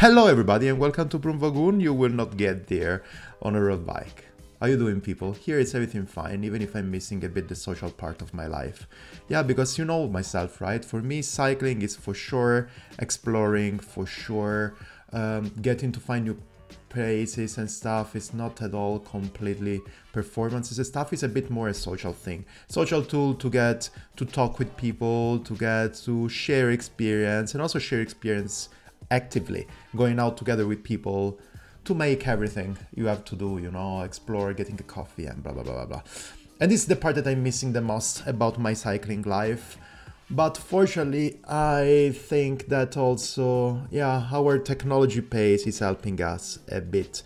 Hello, everybody, and welcome to Broomwagon. You will not get there on a road bike. How are you doing, people? Here is everything fine, even if I'm missing a bit the social part of my life. Yeah, because you know myself, right? For me, cycling is for sure exploring, for sure um, getting to find new places and stuff is not at all completely performance the stuff is a bit more a social thing social tool to get to talk with people to get to share experience and also share experience actively going out together with people to make everything you have to do you know explore getting a coffee and blah blah blah blah blah. And this is the part that i'm missing the most about my cycling life. But fortunately i think that also yeah our technology pace is helping us a bit.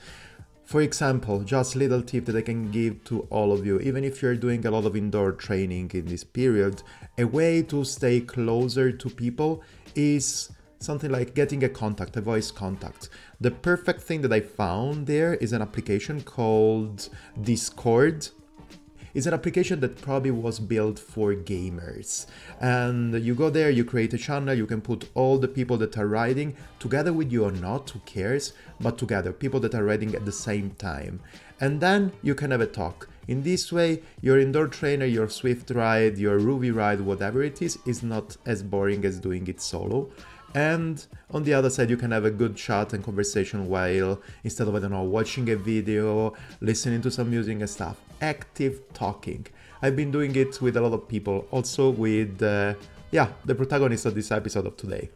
For example just little tip that i can give to all of you. Even if you're doing a lot of indoor training in this period a way to stay closer to people is something like getting a contact a voice contact the perfect thing that i found there is an application called discord It's an application that probably was built for gamers. And you go there, you create a channel, you can put all the people that are riding together with you or not, who cares, but together, people that are riding at the same time. And then you can have a talk. In this way, your indoor trainer, your Zwift ride, your Rouvy ride, whatever it is, is not as boring as doing it solo and on the other side you can have a good chat and conversation while instead of i don't know watching a video listening to some music and stuff active talking. I've been doing it with a lot of people also with uh, yeah the protagonist of this episode of today.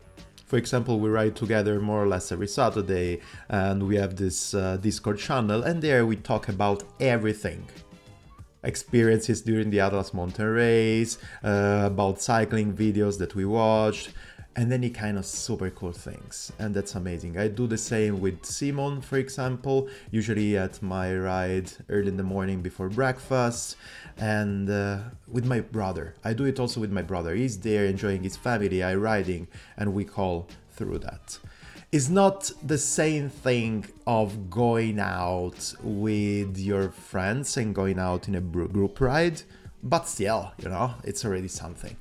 For example, we ride together more or less every Saturday, and we have this uh, Discord channel, and there we talk about everything. Experiences during the Atlas Mountain Race, uh, about cycling videos that we watched, and any kind of super cool things and that's amazing. I do the same with simon for example usually at my ride early in the morning before breakfast and uh, with my brother. I do it also with my brother. He's there enjoying his family i riding and we call through that. It's not the same thing of going out with your friends and going out in a group ride but still you know it's already something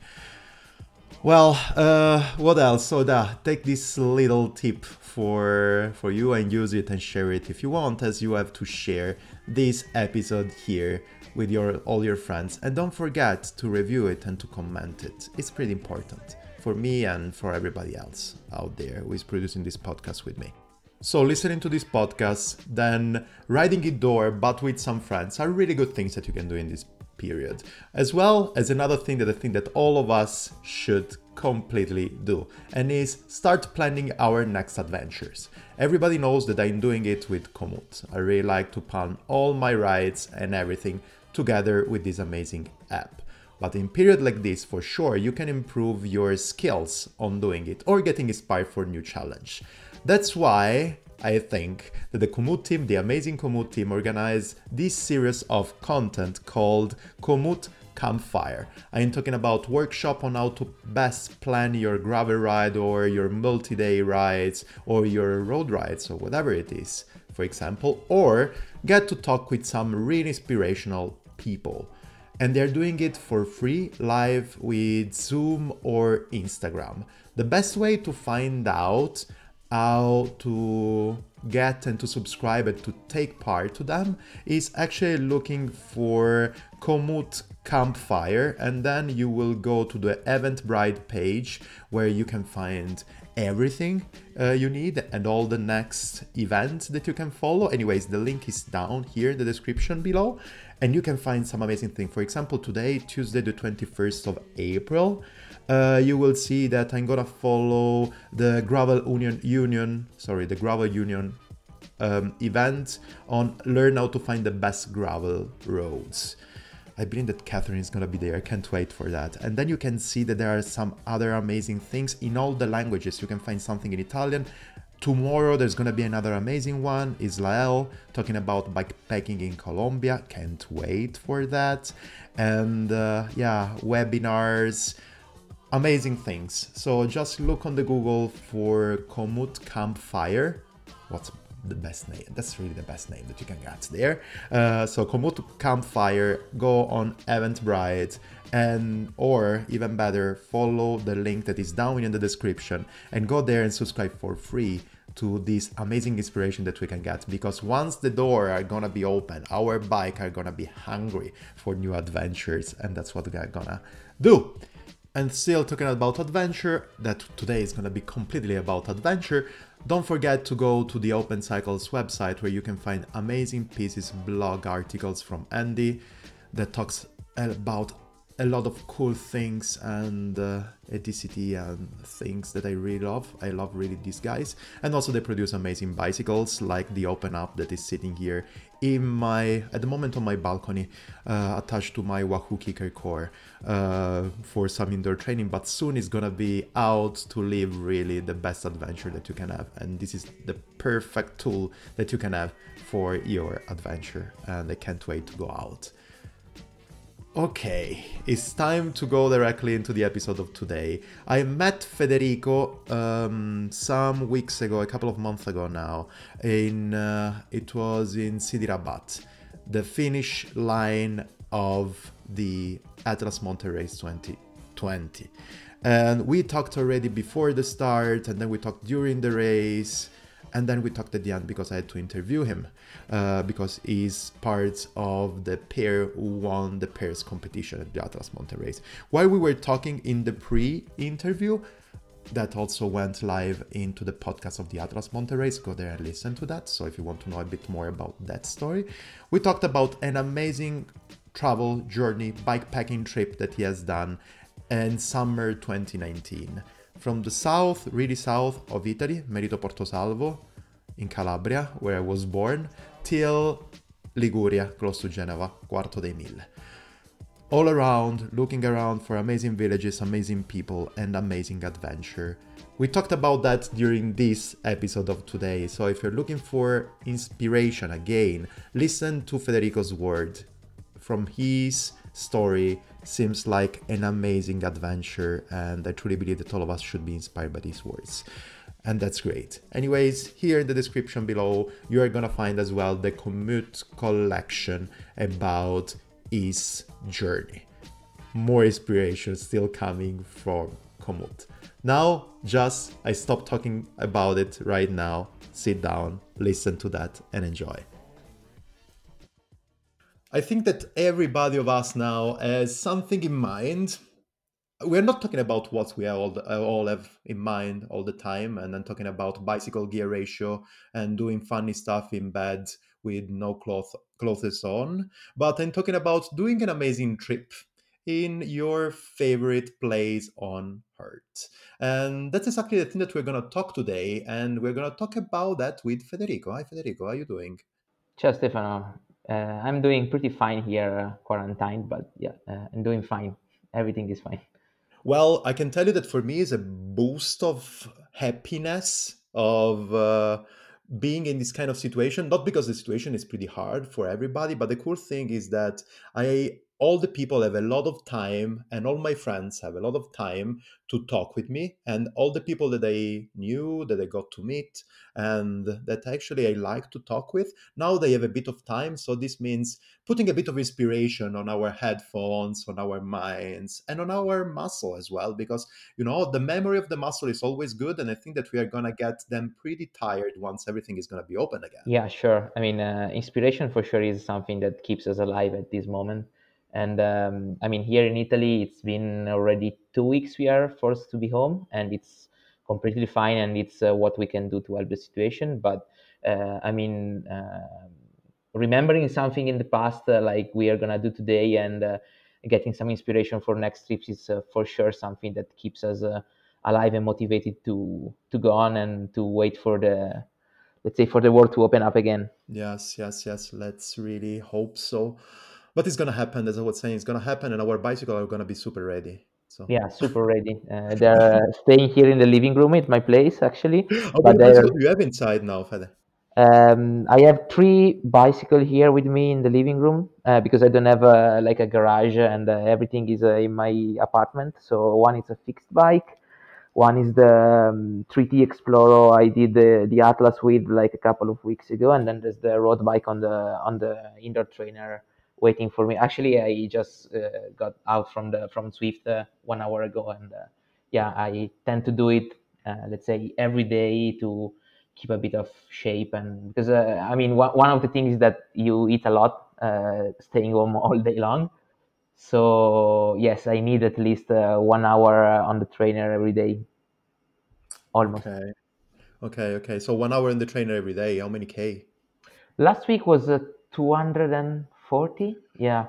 well, uh, what else? So that take this little tip for for you and use it and share it if you want, as you have to share this episode here with your all your friends. And don't forget to review it and to comment it. It's pretty important for me and for everybody else out there who is producing this podcast with me. So, listening to this podcast, then riding indoor but with some friends are really good things that you can do in this period. As well as another thing that I think that all of us should completely do, and is start planning our next adventures. Everybody knows that I'm doing it with Komoot. I really like to plan all my rides and everything together with this amazing app. But in period like this, for sure, you can improve your skills on doing it or getting inspired for new challenge. That's why I think that the Komoot team, the amazing Komoot team, organized this series of content called Komoot Campfire. I'm talking about workshop on how to best plan your gravel ride or your multi-day rides or your road rides or whatever it is, for example, or get to talk with some really inspirational people. And they're doing it for free live with Zoom or Instagram. The best way to find out how to get and to subscribe and to take part to them is actually looking for Komoot Campfire and then you will go to the Eventbrite page where you can find everything uh, you need and all the next events that you can follow. Anyways, the link is down here in the description below and you can find some amazing thing. For example, today, Tuesday the 21st of April, uh, you will see that I'm gonna follow the Gravel Union Union, sorry, the Gravel Union um, event on learn how to find the best gravel roads. I believe that Catherine is gonna be there. I can't wait for that. And then you can see that there are some other amazing things in all the languages. You can find something in Italian. Tomorrow there's gonna be another amazing one, Israel, talking about bikepacking in Colombia. Can't wait for that. And uh, yeah, webinars amazing things. So just look on the Google for Komoot Campfire. What's the best name? That's really the best name that you can get there. Uh, so Komoot Campfire, go on Eventbrite and or even better, follow the link that is down in the description and go there and subscribe for free to this amazing inspiration that we can get. Because once the door are gonna be open our bike are gonna be hungry for new adventures and that's what we're gonna do. And still talking about adventure that today is gonna be completely about adventure don't forget to go to the open cycles website where you can find amazing pieces blog articles from andy that talks about a lot of cool things and uh, and things that I really love. I love really these guys. And also they produce amazing bicycles like the Open Up that is sitting here in my, at the moment on my balcony, uh, attached to my Wahoo KICKR CORE uh, for some indoor training. But soon it's gonna be out to live really the best adventure that you can have. And this is the perfect tool that you can have for your adventure. And I can't wait to go out. Okay, it's time to go directly into the episode of today. I met Federico um, some weeks ago, a couple of months ago now. In uh, it was in Sidi Rabat, the finish line of the Atlas Mountain Race 2020. And we talked already before the start, and then we talked during the race and then we talked at the end because I had to interview him uh, because he's part of the pair who won the pairs competition at the Atlas Mountain Race. While we were talking in the pre-interview, that also went live into the podcast of the Atlas Race. Go there and listen to that. So if you want to know a bit more about that story, we talked about an amazing travel journey bikepacking trip that he has done in summer 2019 from the south, really south of Italy, Melito Porto Salvo in Calabria, where I was born, till Liguria, close to Genova, Quarto dei Mille. All around, looking around for amazing villages, amazing people, and amazing adventure. We talked about that during this episode of today, so if you're looking for inspiration again, listen to Federico's word from his story seems like an amazing adventure, and I truly believe that all of us should be inspired by these words. And that's great. Anyways, here in the description below, you are gonna find as well the Komoot collection about his journey. More inspiration still coming from Komoot. Now, just I stop talking about it right now. Sit down, listen to that, and enjoy. I think that everybody of us now has something in mind. We're not talking about what we all, all have in mind all the time, and then talking about bicycle gear ratio and doing funny stuff in bed with no cloth clothes on. But I'm talking about doing an amazing trip in your favorite place on earth. And that's exactly the thing that we're going to talk today. And we're going to talk about that with Federico. Hi, Federico. How are you doing? Ciao, Stefano. Uh, I'm doing pretty fine here, uh, quarantined, but yeah, uh, I'm doing fine. Everything is fine. Well, I can tell you that for me is a boost of happiness of uh, being in this kind of situation. Not because the situation is pretty hard for everybody, but the cool thing is that I all the people have a lot of time and all my friends have a lot of time to talk with me and all the people that i knew that i got to meet and that actually i like to talk with now they have a bit of time. So this means putting a bit of inspiration on our headphones on our minds and on our muscle as well because you know the memory of the muscle is always good and i think that we are going to get them pretty tired once everything is going to be open again. Yeah sure. I mean uh, inspiration for sure is something that keeps us alive at this moment and um, I mean, here in Italy, it's been already two weeks we are forced to be home, and it's completely fine, and it's uh, what we can do to help the situation. But uh, I mean, uh, remembering something in the past, uh, like we are gonna do today, and uh, getting some inspiration for next trips is uh, for sure something that keeps us alive and motivated to to go on and to wait for the let's say for the world to open up again. Yes, yes, yes. Let's really hope so but it's gonna happen. As I was saying, it's gonna happen, and our bicycle are gonna be super ready. So yeah, super ready. Uh, they're staying here in the living room at my place actually. How many bicycles you have inside now, Fede? Um, I have three bicycle here with me in the living room uh, because I don't have a, like a garage and uh, everything is uh, in my apartment. So one is a fixed bike, one is the um, 3T Exploro I did the, the Atlas with like a couple of weeks ago, and then there's the road bike on the on the indoor trainer waiting for me. Actually, I just uh, got out from the from Zwift uh, one hour ago, and uh, yeah, I tend to do it. let's say every day to keep a bit of shape and because uh, I mean one, one of the things is that you eat a lot uh, staying home all day long. So yes, I need at least uh, one hour on the trainer every day, almost. Okay. Okay, okay. So one hour in the trainer every day. How many K? Last week was uh, 240. Yeah.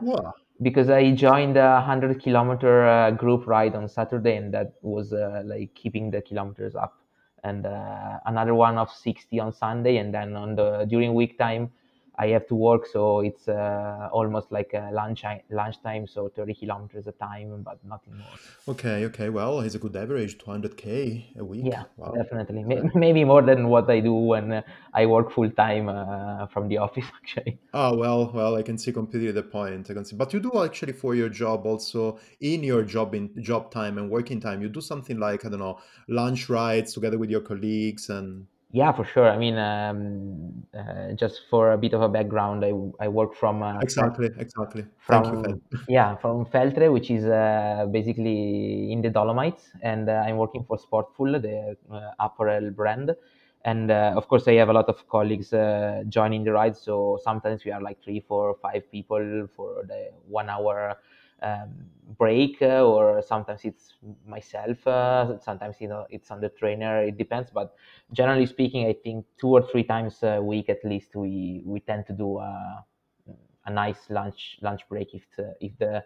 Because I joined a 100 kilometer uh, group ride on Saturday, and that was uh, like keeping the kilometers up. And uh, another one of 60 on Sunday, and then on the during week time, I have to work, so it's uh, almost like a lunch lunchtime, so 30 kilometers a time, but nothing more. Okay, okay. Well, it's a good average, 200k a week. Yeah, Wow. definitely. May- Maybe more than what I do when uh, I work full time uh, from the office, actually. Oh, well, well, I can see completely the point. I can see, but you do actually for your job also in your job in job time and working time, you do something like, I don't know, lunch rides together with your colleagues and Yeah, for sure. I mean, um, uh, just for a bit of a background, I, I work from uh, from exactly, exactly. Thank you, from yeah from Feltre, which is uh, basically in the Dolomites, and uh, I'm working for Sportful, the uh, apparel brand. And uh, of course, I have a lot of colleagues uh, joining the ride. So sometimes we are like three, four, five people for the one hour um, break, uh, or sometimes it's myself. Uh, sometimes you know it's on the trainer. It depends, but generally speaking, I think two or three times a week at least we we tend to do a, a nice lunch lunch break if the, if the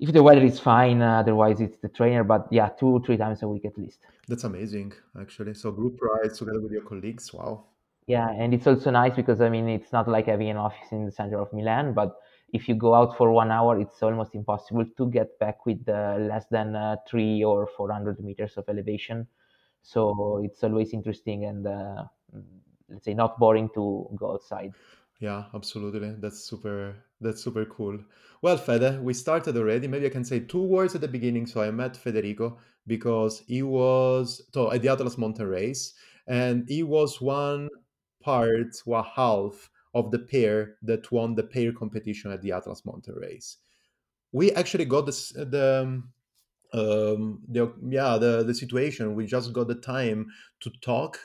if the weather is fine. Uh, otherwise, it's the trainer. But yeah, two or three times a week at least. That's amazing, actually. So group rides together with your colleagues. Wow. Yeah, and it's also nice because I mean it's not like having an office in the center of Milan, but if you go out for one hour, it's almost impossible to get back with less than uh, three or four hundred meters of elevation. So it's always interesting and uh, let's say not boring to go outside. Yeah, absolutely. That's super. That's super cool. Well, Fede, we started already. Maybe I can say two words at the beginning. So I met Federico because he was so at the Atlas Mountain Race, and he was one part, one half of the pair that won the pair competition at the Atlas Mountain Race. We actually got the um, um, the yeah the the situation. We just got the time to talk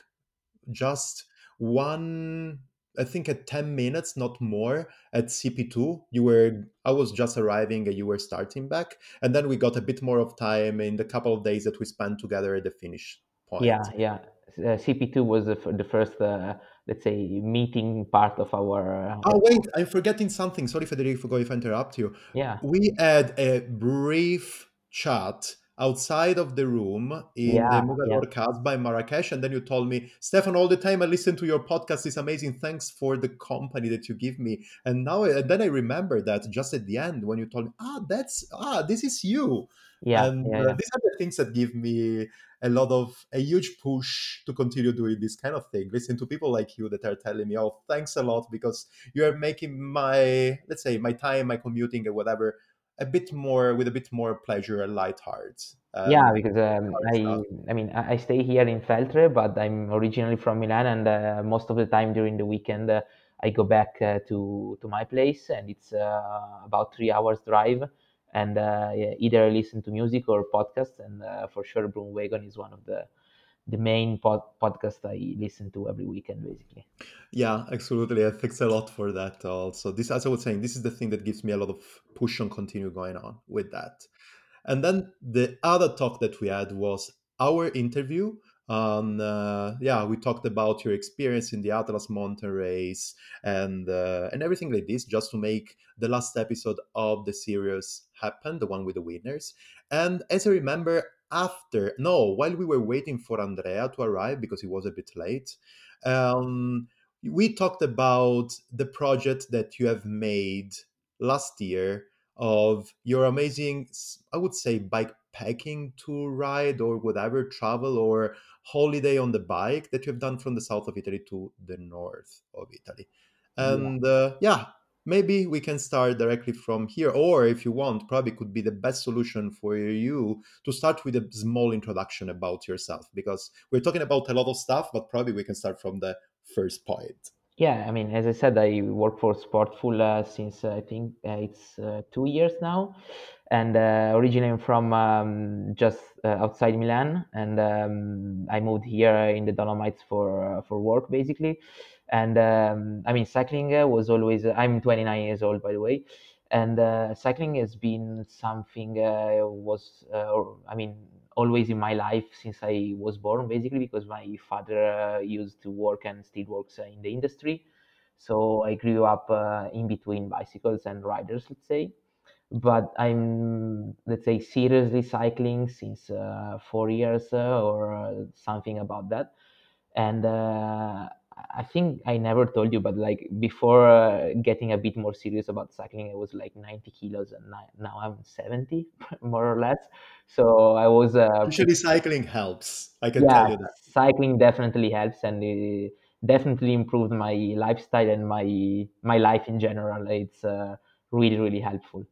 just one i think at 10 minutes not more at cp2 you were i was just arriving and you were starting back and then we got a bit more of time in the couple of days that we spent together at the finish point yeah. Uh, CP2 was the, the first, uh, let's say, meeting part of our. Uh, oh wait i'm forgetting something sorry federico if i interrupt you yeah, we had a brief chat outside of the room in the yeah, yeah, Mogador Casbah in Marrakesh, and then you told me, Stefan, all the time I listen to your podcast. It's amazing. Thanks for the company that you give me. And now, and then I remember that just at the end when you told me, ah, that's ah, this is you. Yeah, And yeah, uh, yeah. these are the things that give me a lot of a huge push to continue doing this kind of thing. Listen to people like you that are telling me, oh, thanks a lot because you are making my let's say my time, my commuting or whatever a bit more with a bit more pleasure and light heart Yeah, because um, I, stuff. I mean, I I stay here in Feltre, but I'm originally from Milan, and uh, most of the time during the weekend, uh, I go back uh, to to my place, and it's uh, about three hours drive. And uh, yeah, either listen to music or podcasts, and uh, for sure, Broomwagon is one of the the main pod podcasts I listen to every weekend, basically. Yeah, absolutely. Thanks a lot for that. Also, this, as I was saying, this is the thing that gives me a lot of push and continue going on with that. And then the other talk that we had was our interview. On uh, yeah, we talked about your experience in the Atlas Mountain Race and uh, and everything like this, just to make the last episode of the series happen, the one with the winners. And as I remember, after no, while we were waiting for Andrea to arrive because he was a bit late, um, we talked about the project that you have made last year of your amazing i would say bike packing tour ride or whatever travel or holiday on the bike that you have done from the south of italy to the north of italy. Yeah. and uh, yeah maybe we can start directly from here or if you want probably could be the best solution for you to start with a small introduction about yourself because we're talking about a lot of stuff but probably we can start from the first point. Yeah, I mean, as I said, I work for Sportful uh, since uh, I think uh, it's uh, two years now, and uh, originally I'm from um, just uh, outside Milan, and um, I moved here in the Dolomites for uh, for work basically. And um, I mean, cycling uh, was always. I'm 29 years old, by the way, and uh, cycling has been something uh, was. I mean, always in my life since I was born, basically, because my father used to work and still works in the industry. So I grew up in between bicycles and riders, let's say but I'm let's say seriously cycling since uh, four years uh, or uh, something about that, and uh, I think I never told you, but like before uh, getting a bit more serious about cycling, I was like 90 kilos, and now I'm 70 more or less. So I was uh, Usually cycling helps. I can yeah, tell you that. cycling definitely helps, and it definitely improved my lifestyle and my my life in general. It's really really helpful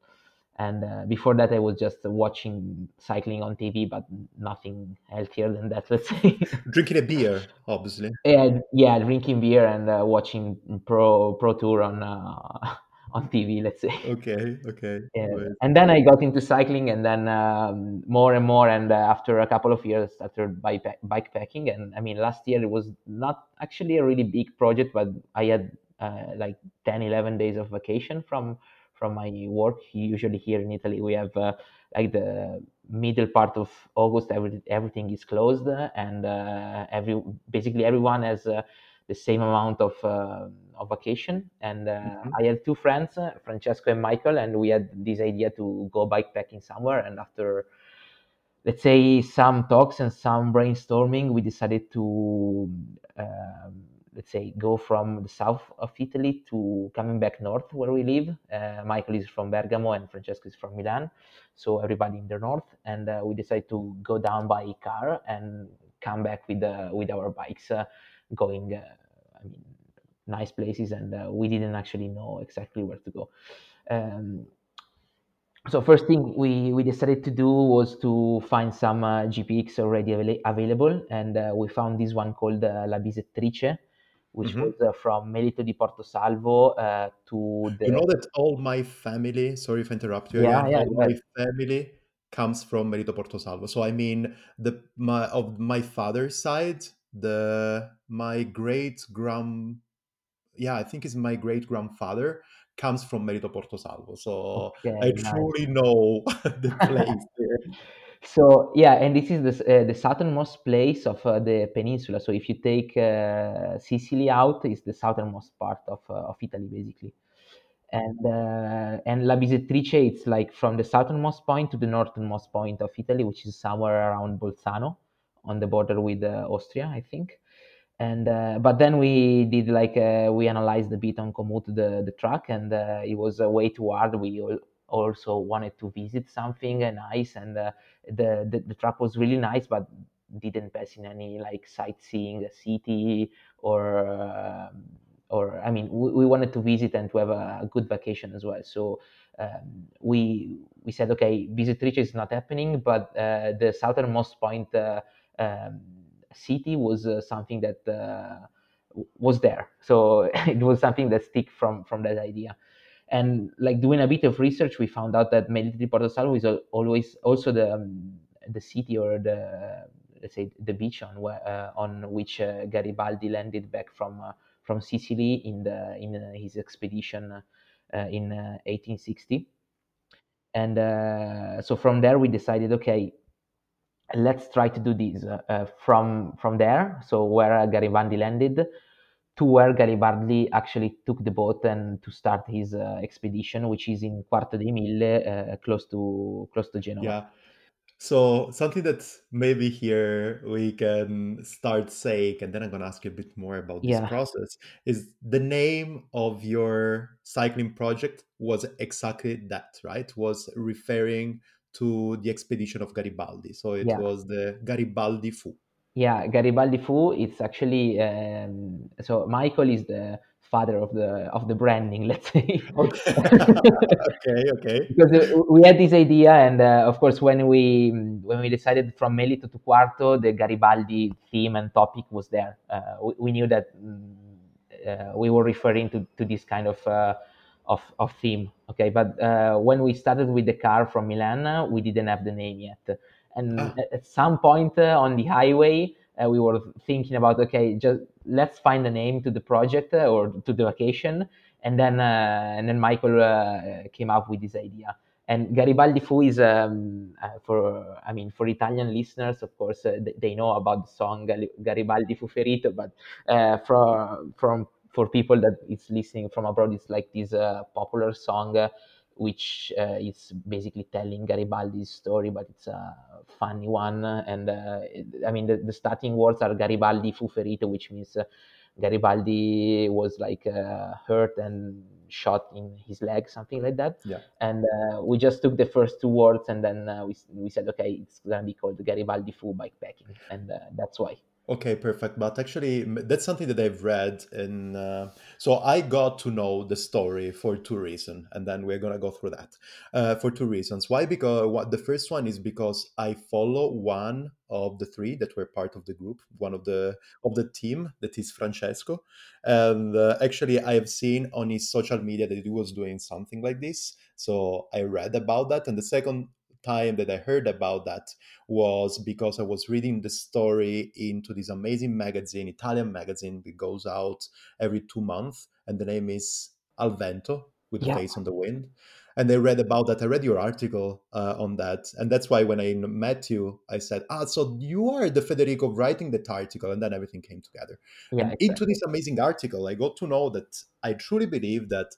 and uh, before that i was just watching cycling on tv but nothing healthier than that let's say Drinking a beer, obviously. yeah yeah drinking beer and uh, watching pro pro tour on uh, on tv let's say Okay, okay. yeah. And then i got into cycling and then um, more and more and uh, after a couple of years started bike bike packing and i mean last year it was not actually a really big project but i had uh, like 10 11 days of vacation from from my work. Usually here in Italy, we have uh, like the middle part of August, every, everything is closed, and uh, every basically everyone has uh, the same amount of uh, of vacation. And uh, mm-hmm. I had two friends, uh, Francesco and Michael, and we had this idea to go bikepacking somewhere. And after let's say some talks and some brainstorming, we decided to um, let's say go from the south of Italy to coming back north where we live. Uh, Michael is from Bergamo and Francesco is from Milan, so everybody in the north. And uh, we decided to go down by car and come back with uh, with our bikes, uh, going. Uh, I mean, nice places, and uh, we didn't actually know exactly where to go. Um, so first thing we, we decided to do was to find some uh, GPX already avail- available, and uh, we found this one called uh, La Bisettrice, which mm-hmm. was uh, from Melito di Porto Salvo uh, to the. You know that all my family. Sorry if I interrupt you yeah, again. Yeah, all my family comes from Melito Porto Salvo. So I mean, the my of my father's side, the my great grand, yeah, I think it's my great grandfather comes from Melito Porto Salvo. So okay, I nice. truly know the place there. So yeah, and this is the, uh, the southernmost place of uh, the peninsula. So if you take uh, Sicily out, it's the southernmost part of, uh, of Italy, basically. And uh, and La Bisettrice, it's like from the southernmost point to the northernmost point of Italy, which is somewhere around Bolzano, on the border with uh, Austria, I think. And but then we did like we analyzed a bit on Komoot the the track, and it was way too hard. We all, also wanted to visit something nice and uh, the, the, the track was really nice but didn't pass in any like sightseeing a city or uh, or I mean we, we, wanted to visit and to have a, a good vacation as well. So um, we we said okay Bisettrice is not happening but uh, the southernmost point uh, um, city was uh, something that uh, was there. So it was something that stick from from that idea and like doing a bit of research, we found out that Melito di Porto Salvo is always also the um, the city or the let's say the beach on uh, on which uh, Garibaldi landed back from uh, from Sicily in the in uh, his expedition uh, in 1860. Uh, and so from there we decided, okay, let's try to do this from from there. So where Garibaldi landed, to where Garibaldi actually took the boat and to start his uh, expedition, which is in Quarto dei Mille, uh, close to close to Genoa. Yeah. So something that maybe here we can start saying, and then I'm gonna ask you a bit more about this yeah. process, is the name of your cycling project was exactly that, right? Was referring to the expedition of Garibaldi. So it yeah. was the Garibaldi Fu. Yeah, Garibaldi Fu. It's actually um, so Michael is the father of the of the branding. Let's say. Okay. okay. Okay. because uh, we had this idea, and uh, of course, when we when we decided from Melito to Quarto, the Garibaldi theme and topic was there. Uh, we, we, knew that mm, uh, we were referring to to this kind of uh, of, of theme. Okay, but uh, when we started with the car from Milan, we didn't have the name yet. And Ah. at some point uh, on the highway, uh, we were thinking about okay, just let's find a name to the project uh, or to the vacation. And then uh, and then Michael uh, came up with this idea. And Garibaldi Fu is um, uh, for I mean for Italian listeners, of course, uh, they, they know about the song Garibaldi Fu ferito, but uh, from from for people that is listening from abroad, it's like this uh, popular song, uh, which uh, is basically telling Garibaldi's story, but it's a funny one. And uh, it- I mean, the, the starting words are Garibaldi fu ferito, which means uh, Garibaldi was like uh, hurt and shot in his leg, something like that. Yeah. And uh, we just took the first two words, and then uh, we we said, okay, it's gonna be called Garibaldi fu bikepacking, and uh, that's why. Okay, perfect. But actually, that's something that I've read, and uh, so I got to know the story for two reasons, and then we're gonna go through that uh, for two reasons. Why? Because what the first one is because I follow one of the three that were part of the group, one of the of the team that is Francesco, and uh, actually I have seen on his social media that he was doing something like this. So I read about that, and the second time that I heard about that was because I was reading the story into this amazing magazine, Italian magazine that goes out every two months, and the name is Alvento with the Yeah. face on the wind. And I read about that. I read your article uh, on that, and that's why when I met you, I said, "Ah, so you are the Federico writing that article," and then everything came together. Yeah, and into this amazing article, I got to know that I truly believe that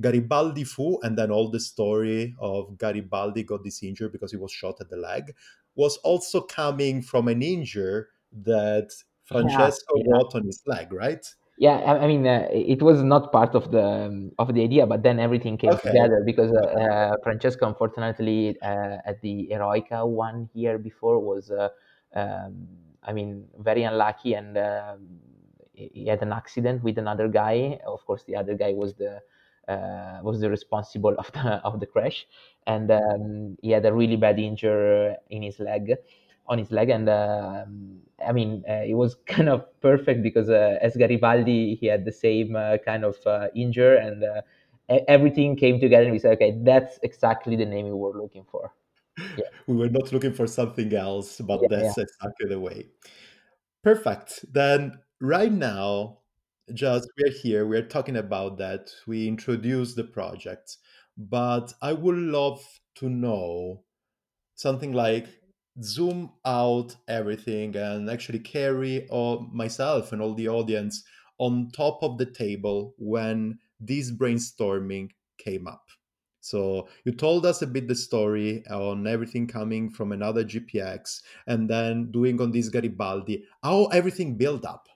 Garibaldi fu, and then all the story of Garibaldi got this injury because he was shot at the leg, was also coming from an injury that Francesco yeah. got on his leg, right? Yeah, I, I mean, uh, it was not part of the um, of the idea, but then everything came Okay. together because uh, uh, Francesco, unfortunately, uh, at the Eroica one year before was, uh, um, I mean, very unlucky, and um, he had an accident with another guy. Of course, the other guy was the uh, was the responsible of the of the crash, and um, he had a really bad injury in his leg on his leg, and um, I mean, uh, it was kind of perfect because uh, as Garibaldi, he had the same uh, kind of uh, injury, and uh, everything came together, and we said, okay, that's exactly the name we were looking for. Yeah, We were not looking for something else, but yeah, yeah. that's exactly the way. Perfect. Then, right now, just we're here, we're talking about that. We introduced the project, but I would love to know something like zoom out everything and actually carry all myself and all the audience on top of the table when this brainstorming came up. So you told us a bit the story on everything coming from another GPX and then doing on this Garibaldi, how everything built up.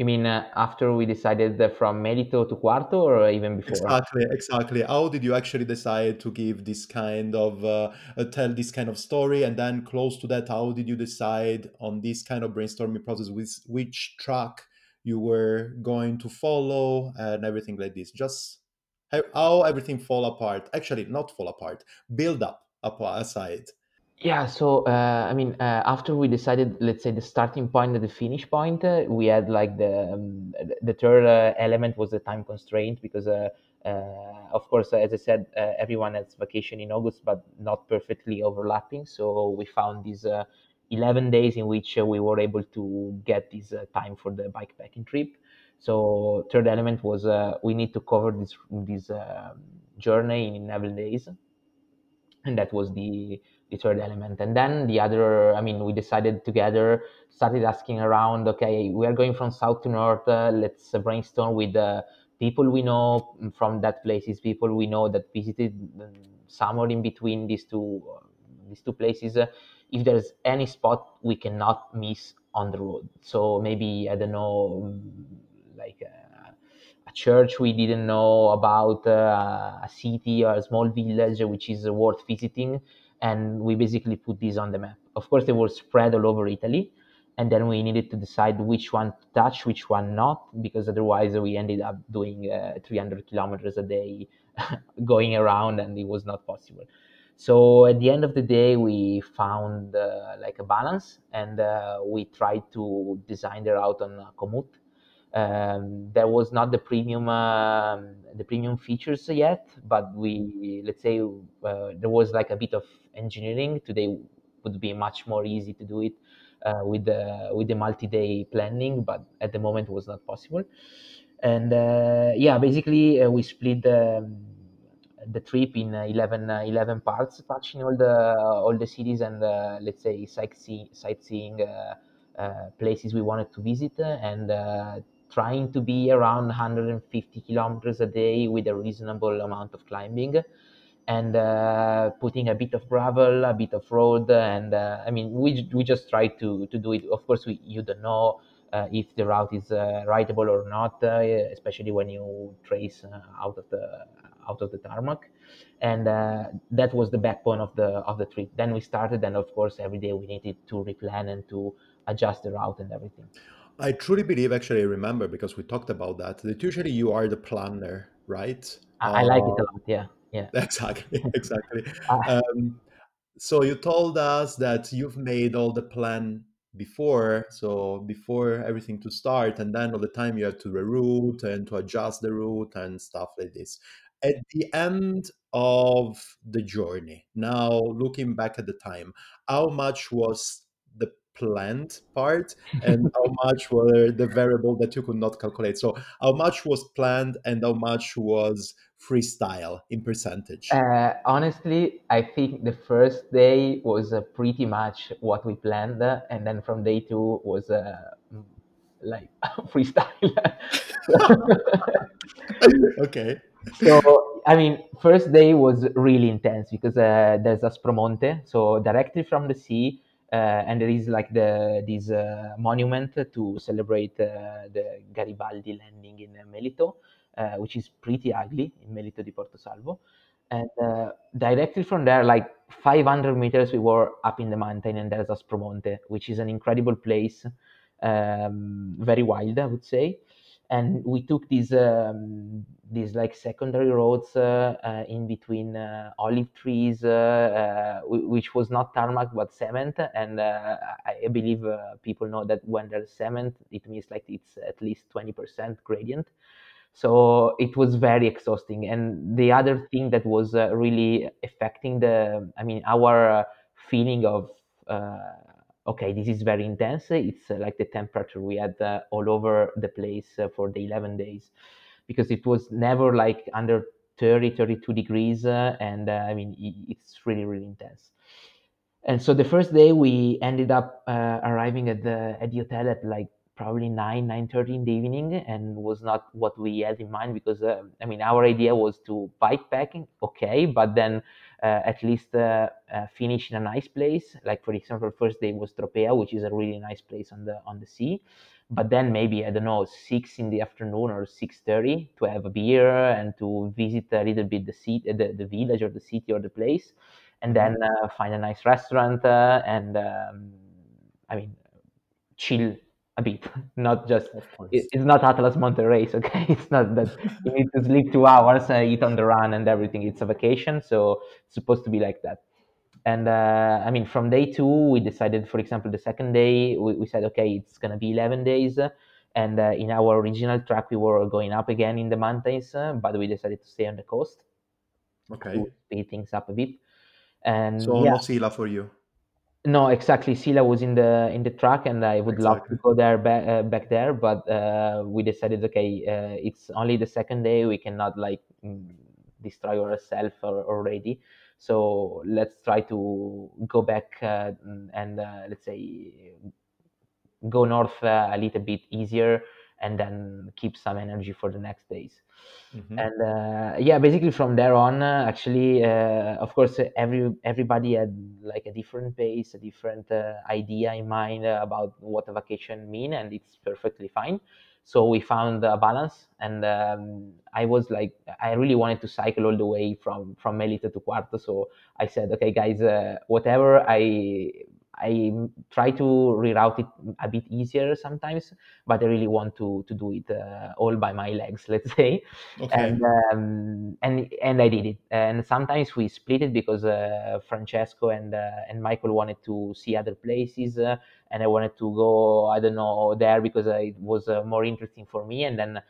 You mean uh, after we decided from Melito to Quarto, or even before? Exactly, exactly. How did you actually decide to give this kind of uh, tell this kind of story, and then close to that, how did you decide on this kind of brainstorming process with which track you were going to follow and everything like this? Just how everything fall apart. Actually, not fall apart. Build up aside. Yeah, so uh, I mean, uh, after we decided, let's say the starting point and the finish point, uh, we had like the um, the- third uh, element was the time constraint because, uh, uh, of course, as I said, everyone has vacation in August, but not perfectly overlapping. So we found these 11 days in which we were able to get this time for the bikepacking trip. So third element was we need to cover this this um journey in 11 days and that was the the third element. And then the other i mean we decided together started asking around okay we are going from south to north uh, let's brainstorm with the people we know. From that places people we know that visited um, somewhere in between these two these two places. If there's any spot we cannot miss on the road. So maybe i don't know um, like uh, a church we didn't know about, uh, a city or a small village which is worth visiting, and we basically put these on the map. Of course, they were spread all over Italy, and then we needed to decide which one to touch, which one not, because otherwise we ended up doing uh, 300 kilometers a day going around, and it was not possible. So at the end of the day, we found uh, like a balance, and uh, we tried to design the route on uh, Komoot Um, there was not the premium um, the premium features yet, but we let's say uh, there was like a bit of engineering. Today would be much more easy to do it uh, with the with the multi-day planning, but at the moment was not possible. And uh, yeah, basically uh, we split the the trip in uh, 11, uh, 11 parts, touching all the all the cities and uh, let's say sightseeing sightseeing places we wanted to visit and trying to be around 150 kilometers a day with a reasonable amount of climbing and uh, putting a bit of gravel, a bit of road, and uh, I mean, we we just try to to do it. Of course, we you don't know uh, if the route is uh, rideable or not, uh, especially when you trace uh, out of the out of the tarmac, and that was the backbone of the of the trip. Then we started, and of course, every day we needed to replan and to adjust the route and everything. I truly believe, actually, I remember because we talked about that. That usually you are the planner, right? I, I like it a lot. Yeah yeah. Exactly exactly. Ah. um, so you told us that you've made all the plan before so before everything to start and then all the time you have to reroute and to adjust the route and stuff like this. At the end of the journey now looking back at the time how much was the planned part and how much were the variable that you could not calculate? So how much was planned and how much was freestyle in percentage? Uh, honestly, I think the first day was uh, pretty much what we planned, uh, and then from day two was uh, like freestyle. okay. So I mean, first day was really intense because uh, there's Aspromonte, so directly from the sea. Uh, and there is like the this monument to celebrate the Garibaldi landing in Melito, uh, which is pretty ugly in Melito di Porto Salvo. And uh, directly from there, like 500 meters, we were up in the mountain, and there's Aspromonte, which is an incredible place, um, very wild, I would say. And we took these um, these like secondary roads uh, uh, in between uh, olive trees, which was not tarmac but cement. And I believe people know that when there's cement, it means like it's at least 20% gradient so it was very exhausting. And the other thing that was uh, really affecting the i mean our uh, feeling of uh, okay this is very intense. It's uh, like the temperature we had uh, all over the place uh, for the 11 days. Because it was never like under 30 32 degrees and i mean it's really really intense. And so the first day we ended up arriving at the at the hotel at like probably 9 9.30 in the evening and was not what we had in mind because uh, i mean our idea was to bike packing okay but then uh, at least uh, uh, finish in a nice place. Like for example first day was tropea which is a really nice place on the on the sea. But then maybe i don't know 6 in the afternoon or 6.30 to have a beer and to visit a little bit the, city, the, the village or the city or the place. And then uh, find a nice restaurant uh, and um, i mean chill a bit, not just. It, it's not Atlas Monte Race, okay? It's not that you need to sleep two hours, uh, eat on the run, and everything. It's a vacation, so it's supposed to be like that. And uh, I mean, from day two, we decided, for example, the second day, we, we said, okay, it's gonna be eleven days. And uh, in our original track, we were going up again in the mountains, uh, but we decided to stay on the coast. Okay. To speed things up a bit. And so yeah. no Sila for you. No, exactly. Sila was in the in the track, and I would love to go there back uh, back there, but uh, we decided, okay, uh, it's only the second day. We cannot like mm, destroy ourselves already. So let's try to go back uh, and uh, let's say go north uh, a little bit easier, and then keep some energy for the next days. Mm-hmm. And uh, yeah, basically from there on, uh, actually, uh, of course, every everybody had like a different pace, a different uh, idea in mind about what a vacation mean, and it's perfectly fine. So we found a balance, and um, I was like, I really wanted to cycle all the way from from Melito to Quarto. So I said, okay, guys, uh, whatever I I try to reroute it a bit easier sometimes, but I really want to to do it uh, all by my legs, let's say. Okay. And um, and and I did it. And sometimes we split it because uh, Francesco and uh, and Michael wanted to see other places, uh, and I wanted to go. I don't know there because it was uh, more interesting for me. And then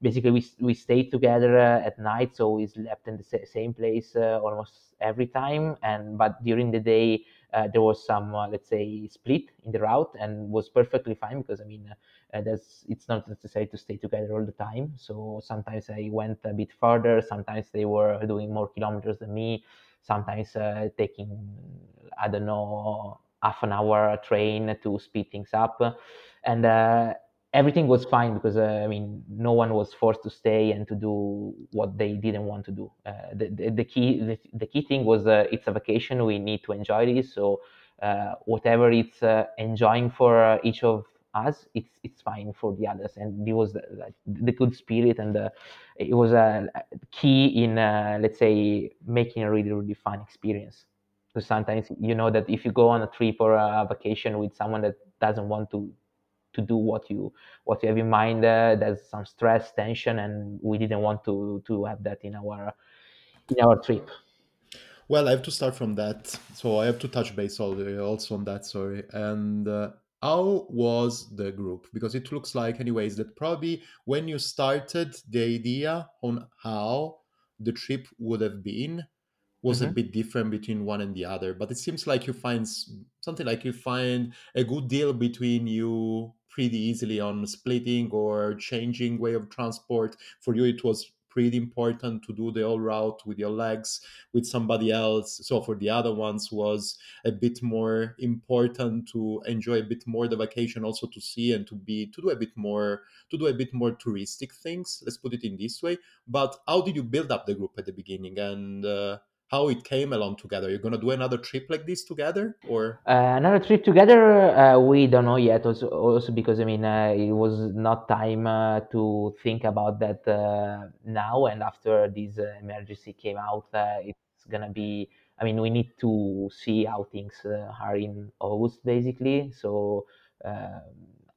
basically we we stayed together uh, at night, so we slept in the same place uh, almost every time. And but during the day uh, Uh, there was some uh, let's say split in the route, and was perfectly fine because I mean uh, that's it's not necessary to stay together all the time. So sometimes I went a bit further. Sometimes they were doing more kilometers than me. Sometimes taking I don't know half an hour train to speed things up and uh, everything was fine because uh, I mean no one was forced to stay and to do what they didn't want to do. Uh, the, the, the, key the, the, key thing was uh, it's a vacation. We need to enjoy this. So uh, whatever it's uh, enjoying for uh, each of us, it's it's fine for the others. And it was like the good spirit and it was a key in let's say making a really really fun experience. Because sometimes you know that if you go on a trip or a vacation with someone that doesn't want to to do what you what you have in mind. Uh, there's some stress, tension, and we didn't want to to have that in our in our trip. Well, I have to start from that, so I have to touch base also on that. Sorry, and uh, how was the group? Because it looks like, anyways, that probably when you started the idea on how the trip would have been was mm-hmm. a bit different between one and the other but it seems like you find something like you find a good deal between you pretty easily on splitting or changing way of transport. For you it was pretty important to do the whole route with your legs with somebody else. So for the other ones was a bit more important to enjoy a bit more the vacation also to see and to be to do a bit more to do a bit more touristic things let's put it in this way. But how did you build up the group at the beginning? And uh, how it came along together. You're gonna do another trip like this together, or uh, another trip together? Uh, we don't know yet. Also, also because I mean, uh, it was not time uh, to think about that uh, now. And after this uh, emergency came out, it's gonna be. I mean, we need to see how things are in August, basically. So.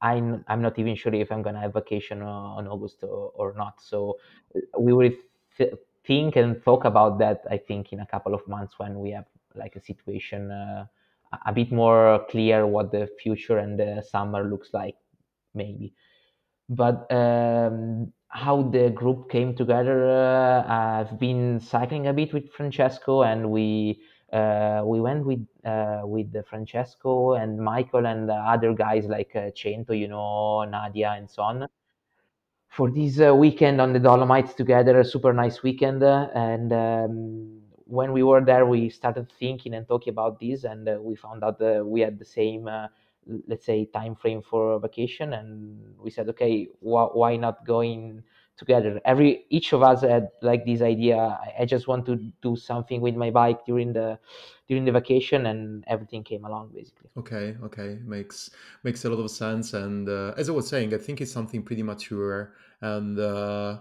I'm, I'm not even sure if I'm gonna have vacation on August or, or not. So we will th- think and talk about that i think in a couple of months when we have like a situation uh, a bit more clear what the future and the summer looks like maybe. But um, how the group came together uh, i've been cycling a bit with francesco and we uh, we went with uh, with francesco and michael and other guys like uh, cento you know nadia and so on for this uh, weekend on the Dolomites together, a super nice weekend. Uh, and um, when we were there, we started thinking and talking about this, and uh, we found out that we had the same, let's say, time frame for vacation. And we said, okay, wh- why not going together? Every each of us had like this idea. I, I just want to do something with my bike during the during the vacation, and everything came along basically. Okay, okay, makes makes a lot of sense. And uh, as I was saying, I think it's something pretty mature and uh,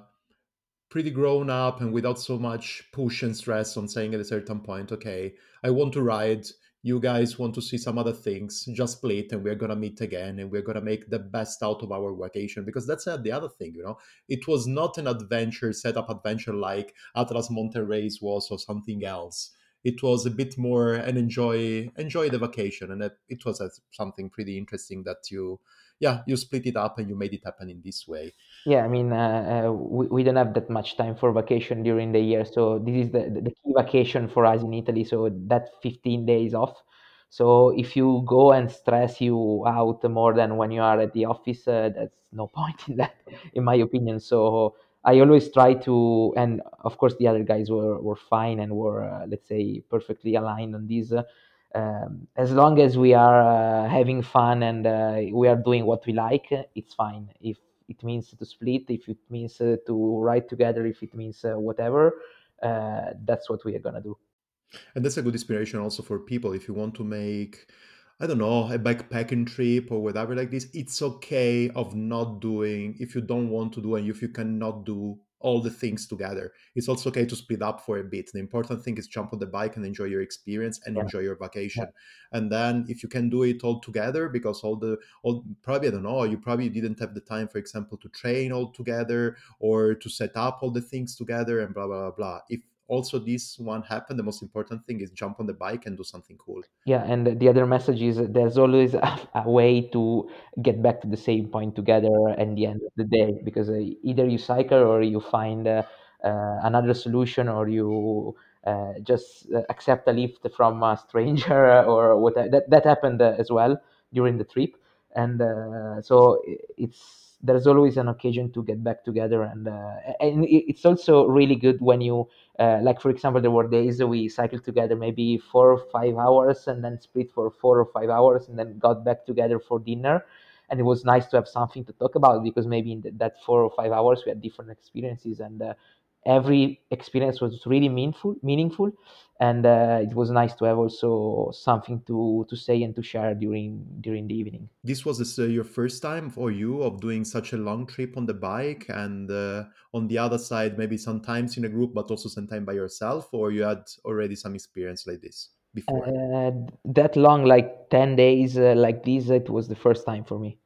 pretty grown up and without so much push and stress on saying at a certain point, okay, I want to ride. You guys want to see some other things, just split and we're to meet again and we're to make the best out of our vacation. Because that's uh, the other thing, you know, it was not an adventure, set up adventure like Atlas Race was or something else it was a bit more and enjoy enjoy the vacation and it, it was a, something pretty interesting that you yeah you split it up and you made it happen in this way. Yeah i mean uh, uh, we, we don't have that much time for vacation during the year so this is the, the key vacation for us in italy so that 15 days off. So if you go and stress you out more than when you are at the office uh, that's no point in that in my opinion. So I always try to, and of course the other guys were, were fine and were, uh, let's say, perfectly aligned on this. Uh, um, as long as we are uh, having fun and uh, we are doing what we like, it's fine. If it means to split, if it means uh, to ride together, if it means uh, whatever, that's what we are gonna do. And that's a good inspiration also for people if you want to make I don't know, a backpacking trip or whatever like this, it's okay of not doing if you don't want to do and if you cannot do all the things together. It's also okay to split up for a bit. The important thing is jump on the bike and enjoy your experience and Yeah. enjoy your Yeah. vacation. And then if you can do it all together, because all the all probably I don't know, you probably didn't have the time, for example, to train all together or to set up all the things together and blah blah blah blah. If also this one happened, the most important thing is jump on the bike and do something cool. Yeah, and the other message is there's always a, a way to get back to the same point together at the end of the day because uh, either you cycle or you find uh, uh, another solution or you uh, just uh, accept a lift from a stranger or whatever. That, that happened as well during the trip. And so it's there's always an occasion to get back together and uh, and it's also really good when you uh, like for example there were days we cycled together maybe four or five hours and then split for four or five hours and then got back together for dinner. And it was nice to have something to talk about because maybe in that four or five hours we had different experiences and uh, every experience was really meaningful meaningful and uh, it was nice to have also something to to say and to share during during the evening This was this, uh, your first time for you of doing such a long trip on the bike, and uh, on the other side, maybe sometimes in a group, but also sometime by yourself, or you had already some experience like this before. uh, that long like 10 days uh, like this it was the first time for me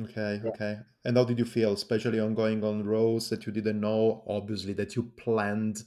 Okay, yeah. okay. And how did you feel, especially on going on roads that you didn't know, obviously, that you planned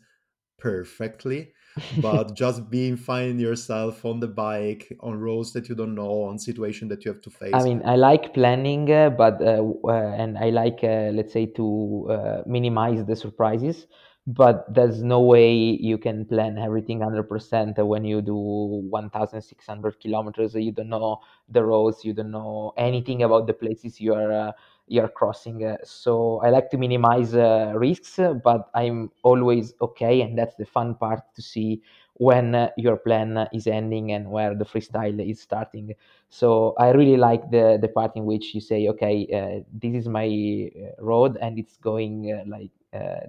perfectly, but just being finding yourself on the bike, on roads that you don't know, on situation that you have to face? I mean, I like planning, uh, but uh, uh, and I like, uh, let's say, to uh, minimize the surprises. But there's no way you can plan everything 100% when you do 1,600 kilometers. You don't know the roads, you don't know anything about the places you are uh, you are crossing. Uh, so I like to minimize uh, risks, but I'm always okay, and that's the fun part to see when uh, your plan is ending and where the freestyle is starting so i really like the the part in which you say okay uh, this is my road and it's going like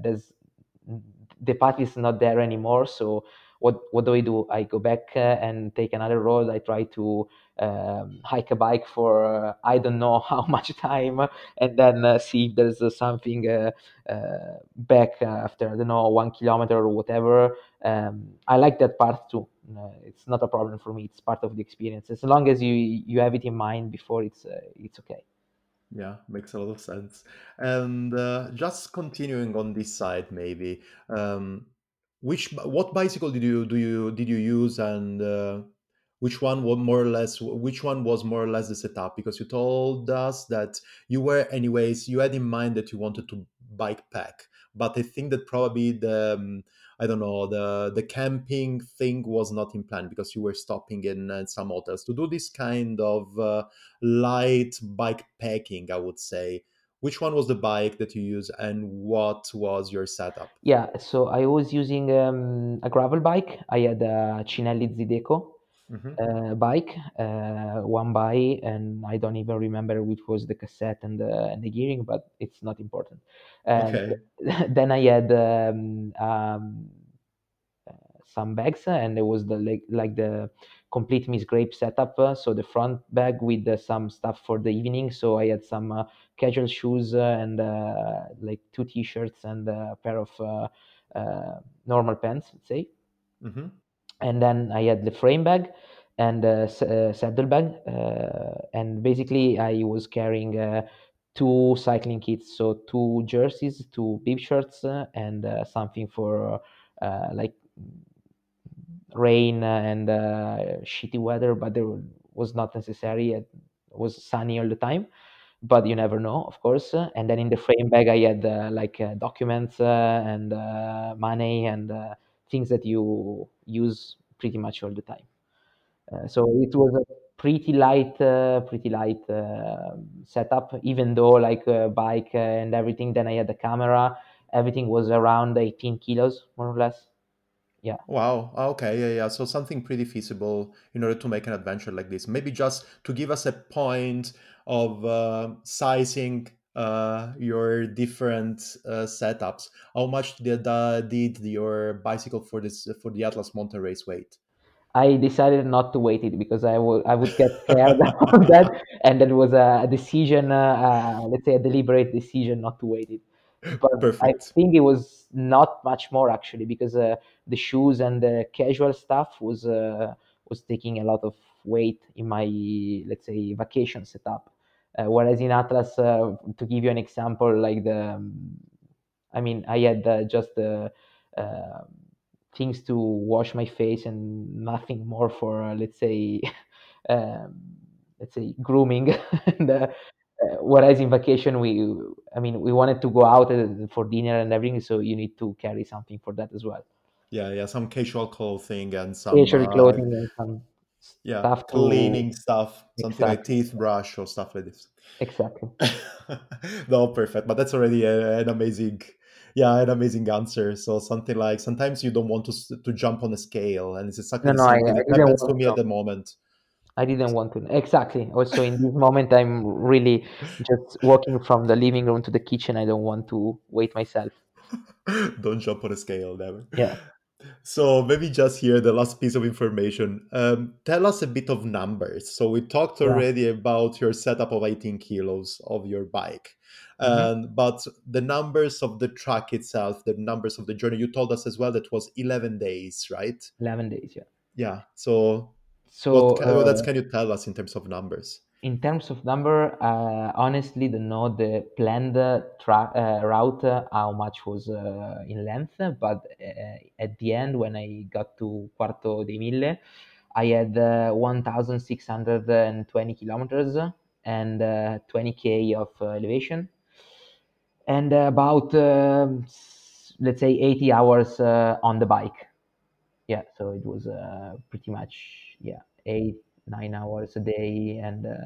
there's the path is not there anymore so what what do i do? I go back uh, and take another road. I try to um, hike a bike for uh, i don't know how much time and then uh, see if there's uh, something uh, uh, back after i don't know one kilometer or whatever. Um, i like that part too. It's not a problem for me. It's part of the experience. As long as you you have it in mind before it's it's okay Yeah, makes a lot of sense. And uh, just continuing on this side, maybe, um, which what bicycle did you do you did you use, and uh, which one was more or less which one was more or less the setup? Because you told us that you were, anyways, you had in mind that you wanted to bike pack, but I think that probably the um, I don't know the the camping thing was not in plan because you were stopping in uh, some hotels to do this kind of. Uh, light bike packing, I would say. Which one was the bike that you use and what was your setup? yeah so i was using um, a gravel bike i had a Cinelli Zydeco hmm uh, bike, uh, one by, and I don't even remember which was the cassette and the, and the gearing, but it's not important. And Okay. then I had um, um, uh, some bags, and there was the like like the complete Miss Grape setup. Uh, so the front bag with uh, some stuff for the evening. So I had some uh, casual shoes uh, and uh, like two t-shirts and a pair of uh, uh, normal pants, let's say hmm and then I had the frame bag and uh, saddle bag, uh, and basically I was carrying uh, two cycling kits, so two jerseys, two bib shorts, uh, and something for like rain and shitty weather, but there was not necessary. It was sunny all the time, but you never know, of course. And then in the frame bag, I had uh, like uh, documents uh, and money and things that you use pretty much all the time. Uh, so it was a pretty light, uh, pretty light uh, setup. Even though like uh, bike uh, and everything, then I had the camera. Everything was around 18 kilos, more or less. Yeah. Wow. Okay. Yeah. Yeah. So something pretty feasible in order to make an adventure like this. Maybe just to give us a point of sizing uh, your different uh, setups. How much did uh, did your bicycle for this for the Atlas Mountain Race weight? I decided not to weight it because I would I would get scared of that, and that was a decision, uh, uh, let's say a deliberate decision not to weight it. but I think it was not much more actually because uh, the shoes and the casual stuff was uh, was taking a lot of weight in my let's say vacation setup. Uh, whereas in Atlas, uh, to give you an example, like the, um, I mean, I had uh, just the uh, things to wash my face and nothing more for uh, let's say, um, let's say grooming. And uh, uh, whereas in vacation we i mean we wanted to go out uh, for dinner and everything so you need to carry something for that as well. Yeah, yeah, some casual clothing and some casual uh, clothing and some yeah, stuff cleaning stuff, something like teeth brush or stuff like this. exactly no, perfect. But that's already a, an amazing, yeah, an amazing answer. So something like sometimes you don't want to to jump on a scale, and it's exactly no no i, I that didn't happens to me to at the moment. i didn't want to exactly also in this moment i'm really just walking from the living room to the kitchen i don't want to wait myself don't jump on a scale, never. yeah So maybe just here the last piece of information. Um, tell us a bit of numbers. So we talked yeah already about your setup of 18 kilos of your bike, hmm and but the numbers of the track itself, the numbers of the journey. You told us as well that was 11 days, right? 11 days yeah Yeah. So what so ca- what else uh, can you tell us in terms of numbers? In terms of number, uh, honestly, don't know the planned tra- uh, route, uh, how much was uh, in length, but uh, at the end, when I got to Quarto dei Mille, I had uh, 1,620 kilometers and uh, 20k of elevation, and about let's say 80 hours on the bike. Yeah so it was pretty much yeah eight nine hours a day and uh,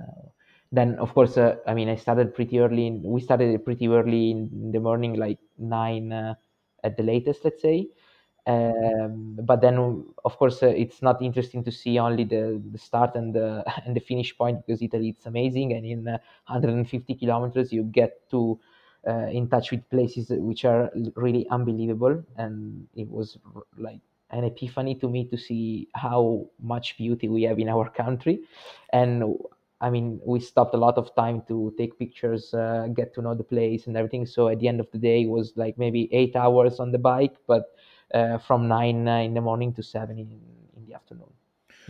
then of course uh, i mean i started pretty early in, we started pretty early in the morning like nine uh, at the latest let's say. Um, but then of course uh, it's not interesting to see only the, the start and the and the finish point because italy it's amazing and in uh, 150 kilometers you get to uh, in touch with places which are really unbelievable and it was like an epiphany to me to see how much beauty we have in our country. And i mean we stopped a lot of time to take pictures uh, get to know the place and everything. So at the end of the day it was like maybe eight hours on the bike but uh, from nine uh, in the morning to seven in, in the afternoon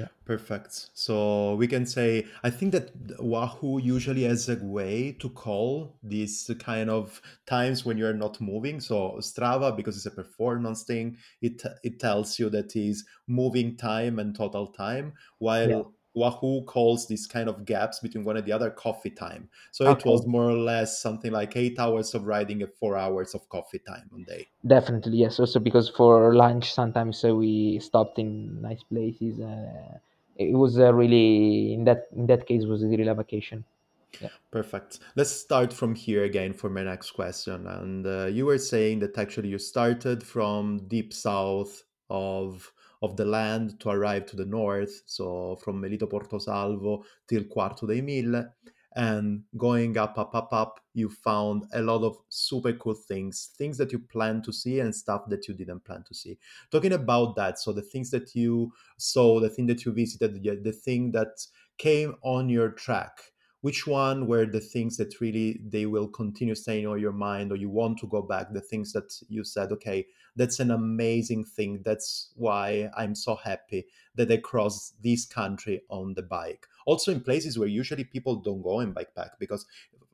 yeah Perfect. So we can say, I think that Wahoo usually has a way to call these kind of times when you're not moving. So Strava, because it's a performance thing, it it tells you that is moving time and total time, yeah while Wahoo calls these kind of gaps between one and the other coffee time. So it was more or less something like eight hours of riding and four hours of coffee time on day. definitely yes also because for lunch sometimes uh, we stopped in nice places uh, it was uh, really in that in that case was really a vacation yeah Perfect. Let's start from here again for my next question. And uh, you were saying that actually you started from deep south of of the land to arrive to the north, so from Melito Porto Salvo till Quarto dei Mille, and going up, up, up, up, you found a lot of super cool things, things that you plan to see and stuff that you didn't plan to see. Talking about that, so the things that you saw, the thing that you visited, the, the thing that came on your track which one were the things that really they will continue staying on your mind or you want to go back? The things that you said okay that's an amazing thing. That's why i'm so happy that i cross this country on the bike. Also in places where usually people don't go in bike pack because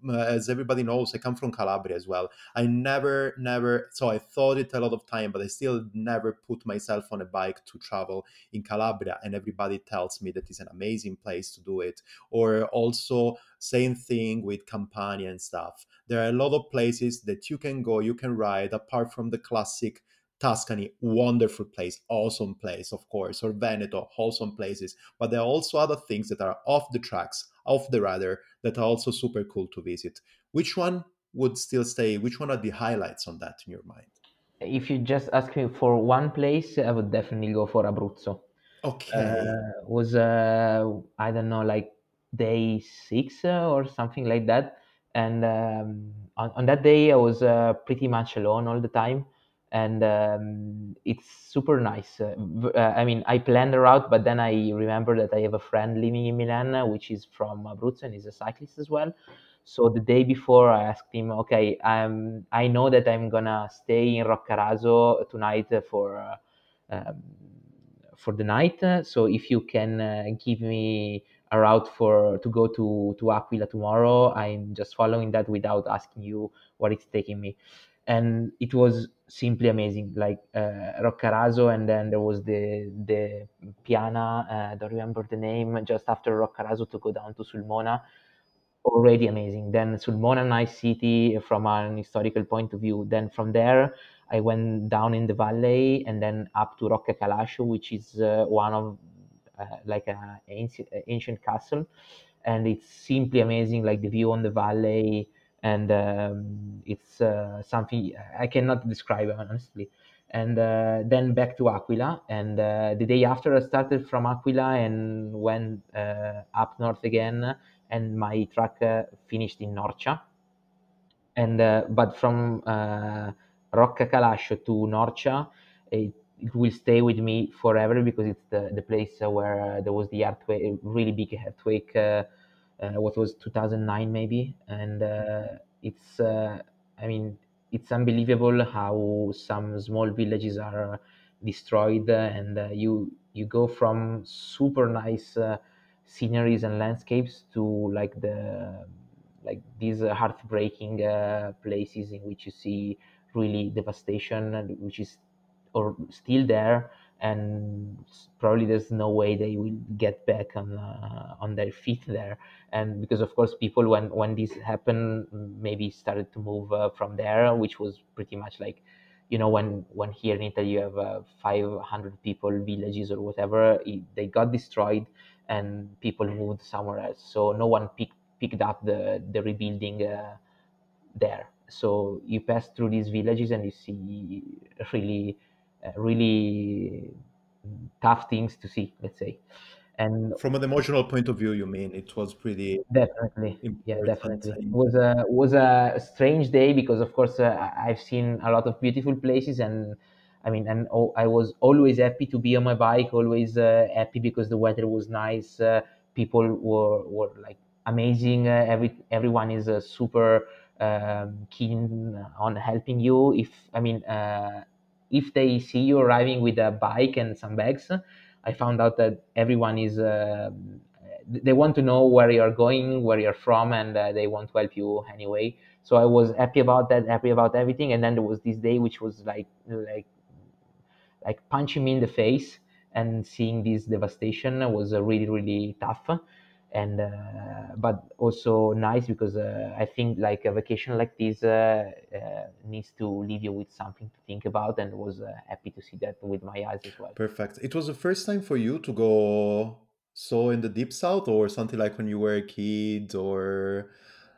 uh, as everybody knows i come from calabria as well. I never never so i thought it a lot of time but i still never put myself on a bike to travel in calabria and everybody tells me that it's an amazing place to do it. Or also same thing with Campania and stuff. There are a lot of places that you can go, you can ride, apart from the classic Tuscany, wonderful place, awesome place, of course, or Veneto, awesome places. But there are also other things that are off the tracks, off the radar, that are also super cool to visit. Which one would still stay? Which one are the highlights on that in your mind? if you just ask me for one place i would definitely go for abruzzo Okay, uh, was uh, I don't know like day six uh, or something like that. And um, on, on that day, I was uh, pretty much alone all the time, and um, it's super nice. Uh, uh, I mean, I planned the route, but then I remember that I have a friend living in Milan, uh, which is from Abruzzo and is a cyclist as well. So the day before, I asked him, okay, um, I know that I'm gonna stay in Roccaraso tonight for uh, um, for the night. So if you can uh, give me a route for to go to to Aquila tomorrow, I'm just following that without asking you what it's taking me. And it was simply amazing, like uh, Roccaraso, and then there was the the Piana. Uh, don't remember the name. Just after Roccaraso to go down to Sulmona, already amazing. Then Sulmona, nice city from an historical point of view. Then from there, I went down in the valley and then up to Rocca Calascio, which is uh, one of uh, like an ancient, ancient castle, and it's simply amazing. Like the view on the valley, and um, it's uh, something I cannot describe honestly. And uh, then back to Aquila, and uh, the day after I started from Aquila and went uh, up north again, and my truck finished in Norcia. And but from Rocca Calascio to Norcia, it, it, will stay with me forever because it's the, the place where there was the earthquake, really big earthquake. Uh, what was 2009 maybe, and uh, it's uh, I mean it's unbelievable how some small villages are destroyed, and you you go from super nice sceneries and landscapes to like the like these heartbreaking uh, places in which you see really devastation which is or still there. And probably there's no way they will get back on uh, on their feet there and because of course people when when this happened maybe started to move uh, from there which was pretty much like you know when when here in italy you have uh, 500 people villages or whatever it, they got destroyed and people moved somewhere else. So no one picked picked up the the rebuilding uh, there. So you pass through these villages and you see really uh, really tough things to see let's say and from an emotional point of view you mean it was pretty definitely. Yeah definitely. it was a was a strange day because of course uh, i've seen a lot of beautiful places and i mean and oh, i was always happy to be on my bike always uh, happy because the weather was nice uh, people were were like amazing uh, every everyone is uh, super um, keen on helping you. If i mean uh, if they see you arriving with a bike and some bags I found out that everyone is uh, they want to know where you're going, where you're from, and uh, they want to help you anyway. So I was happy about that, happy about everything. And then there was this day which was like like like punching me in the face and seeing this devastation was uh, really really tough and uh, but also nice because uh, I think like a vacation like this uh, uh needs to leave you with something to think about, and was uh, happy to see that with my eyes as well. Perfect. It was the first time for you to go so in the deep south, or something like when you were a kid, or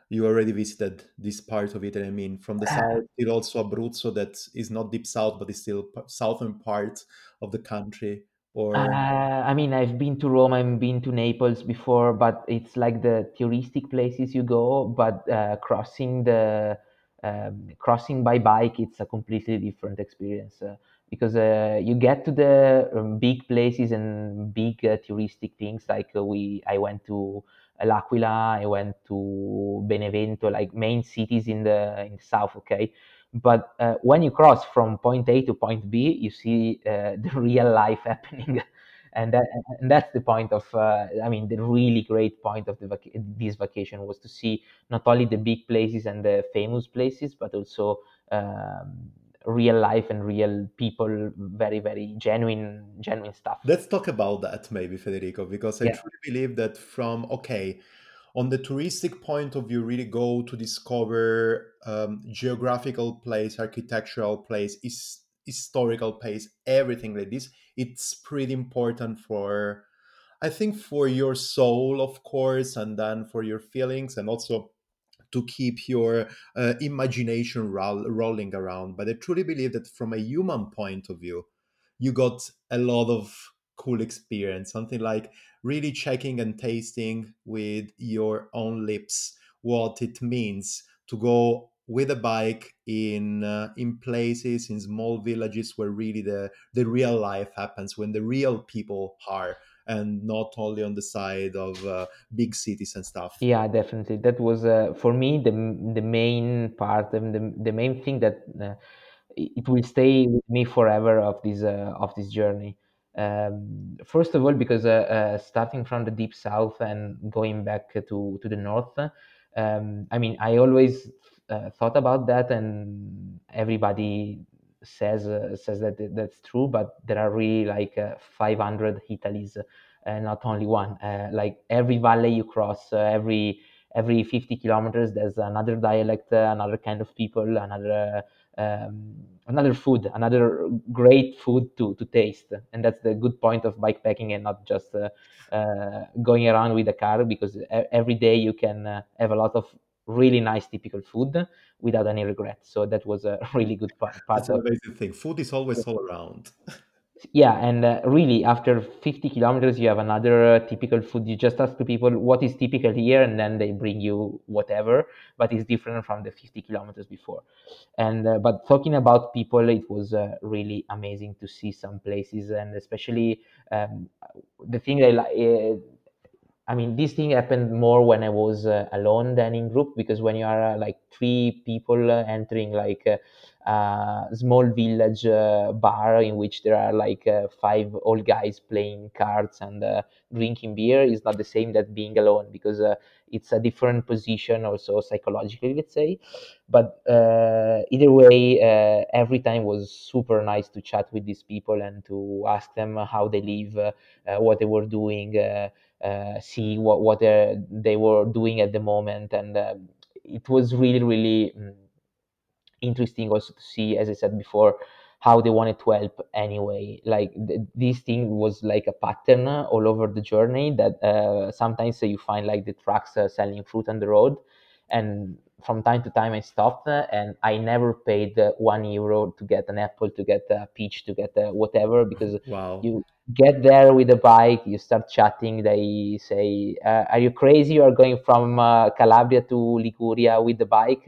you already visited this part of it. I mean, from the south, it also Abruzzo, that is not deep south, but is still southern part of the country. Or Uh, I mean, I've been to Rome, I've been to Naples before, but it's like the touristic places you go. But uh, crossing the um, crossing by bike, it's a completely different experience uh, because uh, you get to the um, big places and big uh, touristic things. Like uh, we, I went to L'Aquila, I went to Benevento, like main cities in the in the south. Okay, but uh, when you cross from point A to point B, you see uh, the real life happening, and that and that's the point of. Uh, I mean, the really great point of the vac- this vacation was to see not only the big places and the famous places, but also um, real life and real people. Very very genuine genuine stuff. Let's talk about that maybe, Federico, because I yeah. truly believe that from okay on the touristic point of view really go to discover um, geographical place architectural place is historical place everything like this. It's pretty important for i think for your soul of course and then for your feelings and also to keep your uh, imagination ro- rolling around. But i truly believe that from a human point of view you got a lot of cool experience something like really checking and tasting with your own lips what it means to go with a bike in uh, in places in small villages where really the the real life happens when the real people are and not only on the side of uh, big cities and stuff. Yeah, definitely. That was uh, for me the the main part and the the main thing that uh, it will stay with me forever of this uh, of this journey. Um, first of all, because uh, uh, starting from the deep south and going back to to the north, um, I mean, I always uh, thought about that, and everybody says uh, says that that's true. But there are really like uh, 500 Italy's, uh, not only one. like every valley you cross, every every 50 kilometers, there's another dialect, another kind of people, another um, another food, another great food to, to taste. And that's the good point of bikepacking and not just uh, uh, going around with a car because every day you can uh, have a lot of really nice typical food without any regret. So that was a really good part. That's an amazing thing. Food is always all around. yeah and uh, really after 50 kilometers you have another uh, typical food. You just ask the people what is typical here? And then they bring you whatever but it's different from the 50 kilometers before. And uh, but talking about people it was uh, really amazing to see some places. And especially um, the thing i like uh, I mean, this thing happened more when I was uh, alone than in group because when you are uh, like three people uh, entering like a, uh, a small village uh, bar in which there are like uh, five old guys playing cards and drinking beer is not the same that being alone because it's a different position also psychologically, let's say. But either way, every time was super nice to chat with these people and to ask them how they live, what they were doing. Uh, see what what they were doing at the moment, and uh, it was really really um, interesting also to see, as I said before, how they wanted to help anyway. Like th- this thing was like a pattern all over the journey that uh, sometimes you find like the trucks uh, selling fruit on the road, and from time to time I stopped and I never paid one euro to get an apple, to get a peach, to get a whatever because wow. you get there with a bike you start chatting they say uh, are you crazy you are going from uh, calabria to liguria with the bike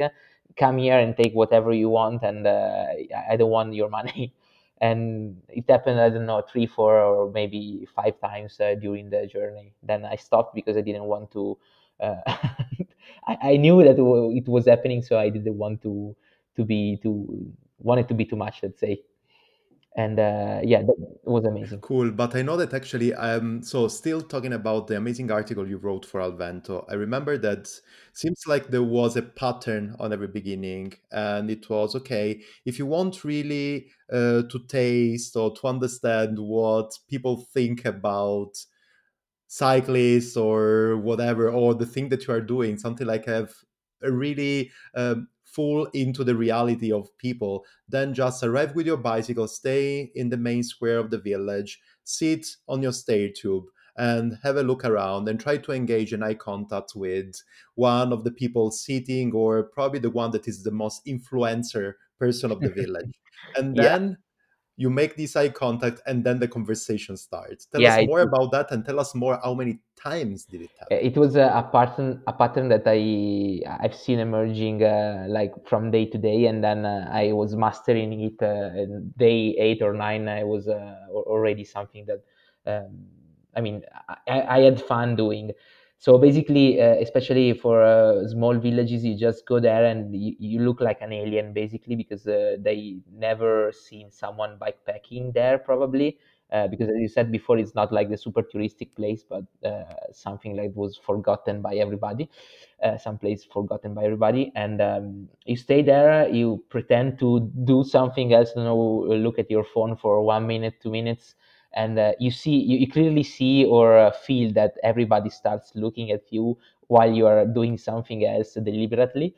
come here and take whatever you want and uh, i don't want your money. And it happened i don't know three four or maybe five times uh, during the journey. Then i stopped because i didn't want to uh, I, I knew that it was happening so i didn't want to to be to want it to be too much let's say and uh, yeah that was amazing. Cool but i know that actually um so still talking about the amazing article you wrote for alvento i remember that seems like there was a pattern on every beginning and it was okay if you want really uh, to taste or to understand what people think about cyclists or whatever or the thing that you are doing something like have a really um, full into the reality of people, then just arrive with your bicycle, stay in the main square of the village, sit on your stair tube, and have a look around and try to engage in eye contact with one of the people sitting or probably the one that is the most influencer person of the village. And then yeah you make this eye contact and then the conversation starts. Tell yeah, us more about that and tell us more how many times did it happen. It was a, a pattern a pattern that i i've seen emerging uh, like from day to day and then uh, i was mastering it uh, day eight or nine i was uh, already something that um, i mean I, I had fun doing so basically uh, especially for uh, small villages you just go there and you, you look like an alien basically because uh, they never seen someone bikepacking there probably. Uh, because as you said before it's not like the super touristic place but uh, something like was forgotten by everybody. Uh, some place forgotten by everybody. And um, you stay there you pretend to do something else you know look at your phone for one minute two minutes and uh, you see you, you, clearly see or uh, feel that everybody starts looking at you while you are doing something else deliberately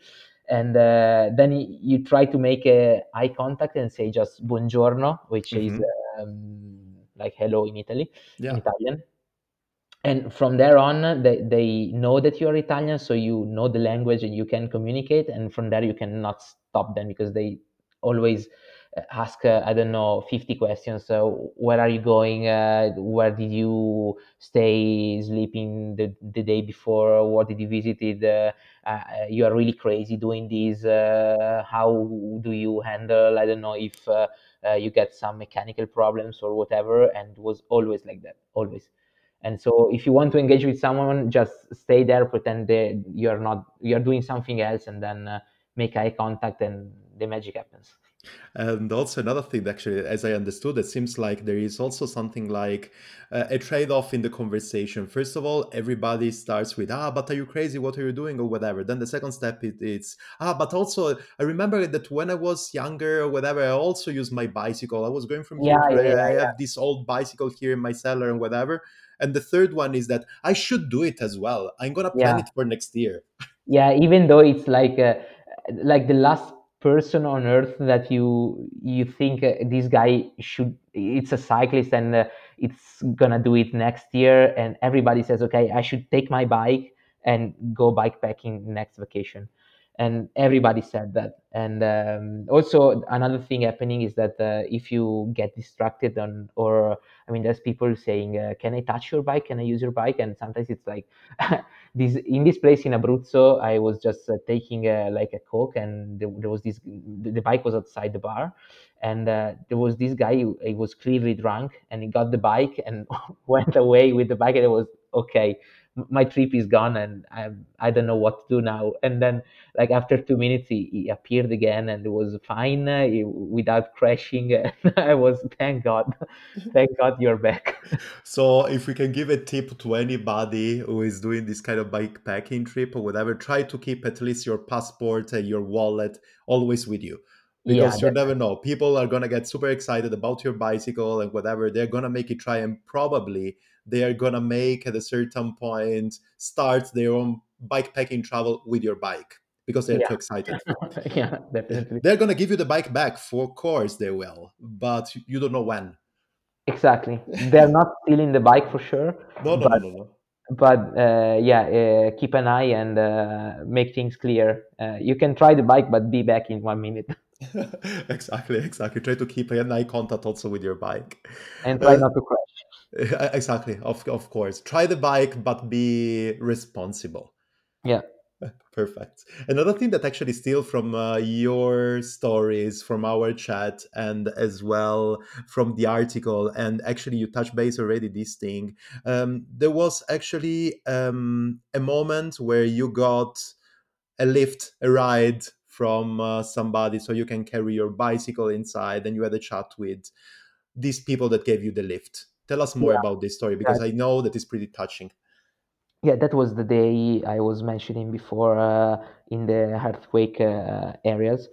and uh, then you try to make a eye contact and say just buongiorno which mm-hmm. is um, like hello in italy yeah. in italian and from there on they, they know that you're italian so you know the language and you can communicate and from there you cannot stop them because they always ask uh, i don't know 50 questions. So where are you going? Uh, where did you stay sleeping the, the day before? What did you visit? Uh, uh, you are really crazy doing this. Uh, how do you handle? I don't know if you get some mechanical problems or whatever and was always like that always. And so if you want to engage with someone just stay there pretend that you're not you're doing something else and then uh, make eye contact and the magic happens and also another thing, actually, as I understood, it seems like there is also something like uh, a trade-off in the conversation. First of all, everybody starts with "Ah, but are you crazy? What are you doing?" or whatever. Then the second step is it's "Ah, but also I remember that when I was younger or whatever, I also used my bicycle. I was going from here yeah, to yeah, I yeah. have this old bicycle here in my cellar and whatever." And the third one is that I should do it as well. I'm gonna plan yeah it for next year. yeah even though it's like uh, like the last person on earth that you you think uh, this guy should it's a cyclist and uh, it's gonna do it next year. And everybody says okay i should take my bike and go bikepacking next vacation and everybody said that. And um, also another thing happening is that uh, if you get distracted on or i mean there's people saying uh, can i touch your bike? Can i use your bike? And sometimes it's like this in this place in abruzzo i was just uh, taking uh, like a coke and there, there was this the, the bike was outside the bar. And uh, there was this guy he, he was clearly drunk and he got the bike and went away with the bike and it was okay my trip is gone and I I don't know what to do now. And then like after two minutes he, he appeared again and it was fine uh, he, without crashing. And I was thank God, thank God you're back. So, if we can give a tip to anybody who is doing this kind of bikepacking trip or whatever, try to keep at least your passport and your wallet always with you. yeah, Because you that, never know. People are gonna get super excited about your bicycle and whatever. They're gonna make it try and probably they are gonna make at a certain point start their own bikepacking travel with your bike because they're yeah, too excited. yeah, definitely. They're gonna give you the bike back, for course they will, but you don't know when. Exactly. They're not stealing the bike for sure, No, no, no, but no, no. but uh, yeah, uh, keep an eye and uh, make things clear. Uh, you can try the bike, but be back in one minute. exactly, exactly. Try to keep an eye contact also with your bike. and try Uh, not to crash. exactly, of, of course. Try the bike, but be responsible. Yeah. Perfect. Another thing that actually steal from uh, your stories, from our chat, and as well from the article, and actually you touch base already this thing. Um, there was actually um, a moment where you got a lift, a ride from uh, somebody, so you can carry your bicycle inside, and you had a chat with these people that gave you the lift. Tell us more Yeah. about this story Yeah. because I know that it's pretty touching. Yeah, that was the day I was mentioning before uh, in the earthquake uh, areas,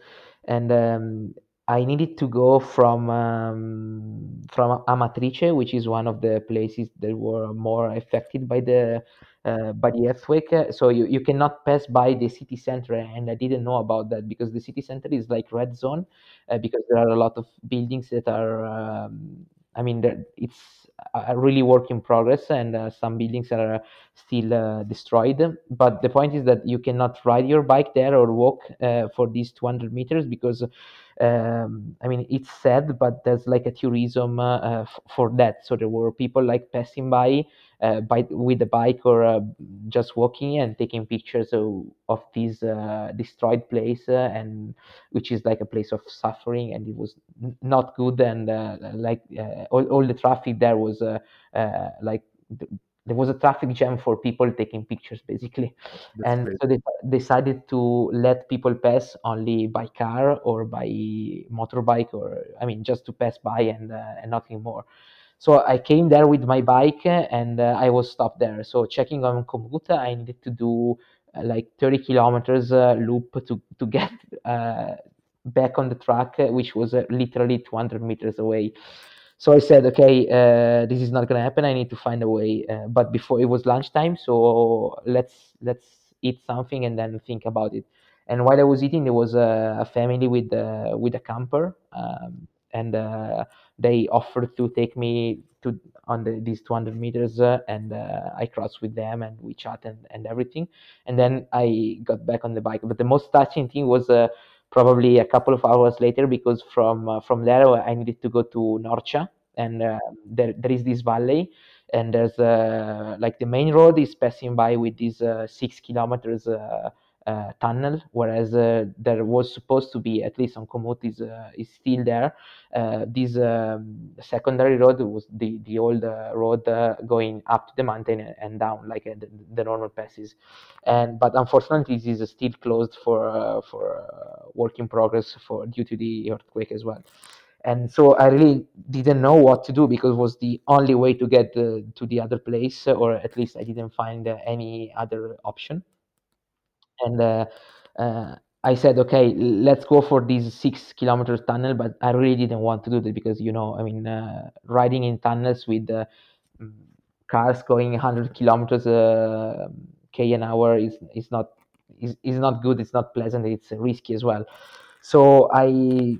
and um, I needed to go from um, from Amatrice, which is one of the places that were more affected by the uh, by the earthquake. So you, you cannot pass by the city center, and I didn't know about that because the city center is like red zone, uh, because there are a lot of buildings that are. Um, I mean, it's a really work in progress, and uh, some buildings are still uh, destroyed. But the point is that you cannot ride your bike there or walk uh, for these 200 meters because, um, I mean, it's sad, but there's like a tourism uh, uh, f- for that. So there were people like passing by. Uh, by with the bike or uh, just walking and taking pictures of, of this uh, destroyed place uh, and which is like a place of suffering and it was n- not good and uh, like uh, all, all the traffic there was uh, uh, like th- there was a traffic jam for people taking pictures basically That's and great. so they decided to let people pass only by car or by motorbike or i mean just to pass by and uh, and nothing more so i came there with my bike uh, and uh, i was stopped there so checking on Komoot i needed to do uh, like 30 kilometers uh, loop to to get uh, back on the track uh, which was literally 200 meters away so I said, okay, this is not gonna happen. I need to find a way. But before it was lunchtime, so let's let's eat something and then think about it. And while I was eating, there was a, a family with with a camper, um, and they offered to take me to on the, these 200 meters, uh, and uh, I crossed with them and we chat and, and everything. And then I got back on the bike. But the most touching thing was. Uh, probably a couple of hours later because from uh, from there I needed to go to Norcia and uh, there there is this valley and there's uh, like the main road is passing by with these uh, six kilometers uh, tunnel, whereas uh, there was supposed to be at least on Komoot is uh, is still there. Uh, this um, secondary road was the the old uh, road uh, going up to the mountain and down like the, the, normal passes, and but unfortunately this is still closed for for work in progress for due to the earthquake as well and so I really didn't know what to do because it was the only way to get to the other place, or at least I didn't find any other option. And uh, uh, I said, okay, let's go for this six kilometer tunnel, but I really didn't want to do that because you know, I mean, uh, riding in tunnels with uh, cars going 100 kilometers uh, k an hour is is not is, is not good. It's not pleasant. It's risky as well. So I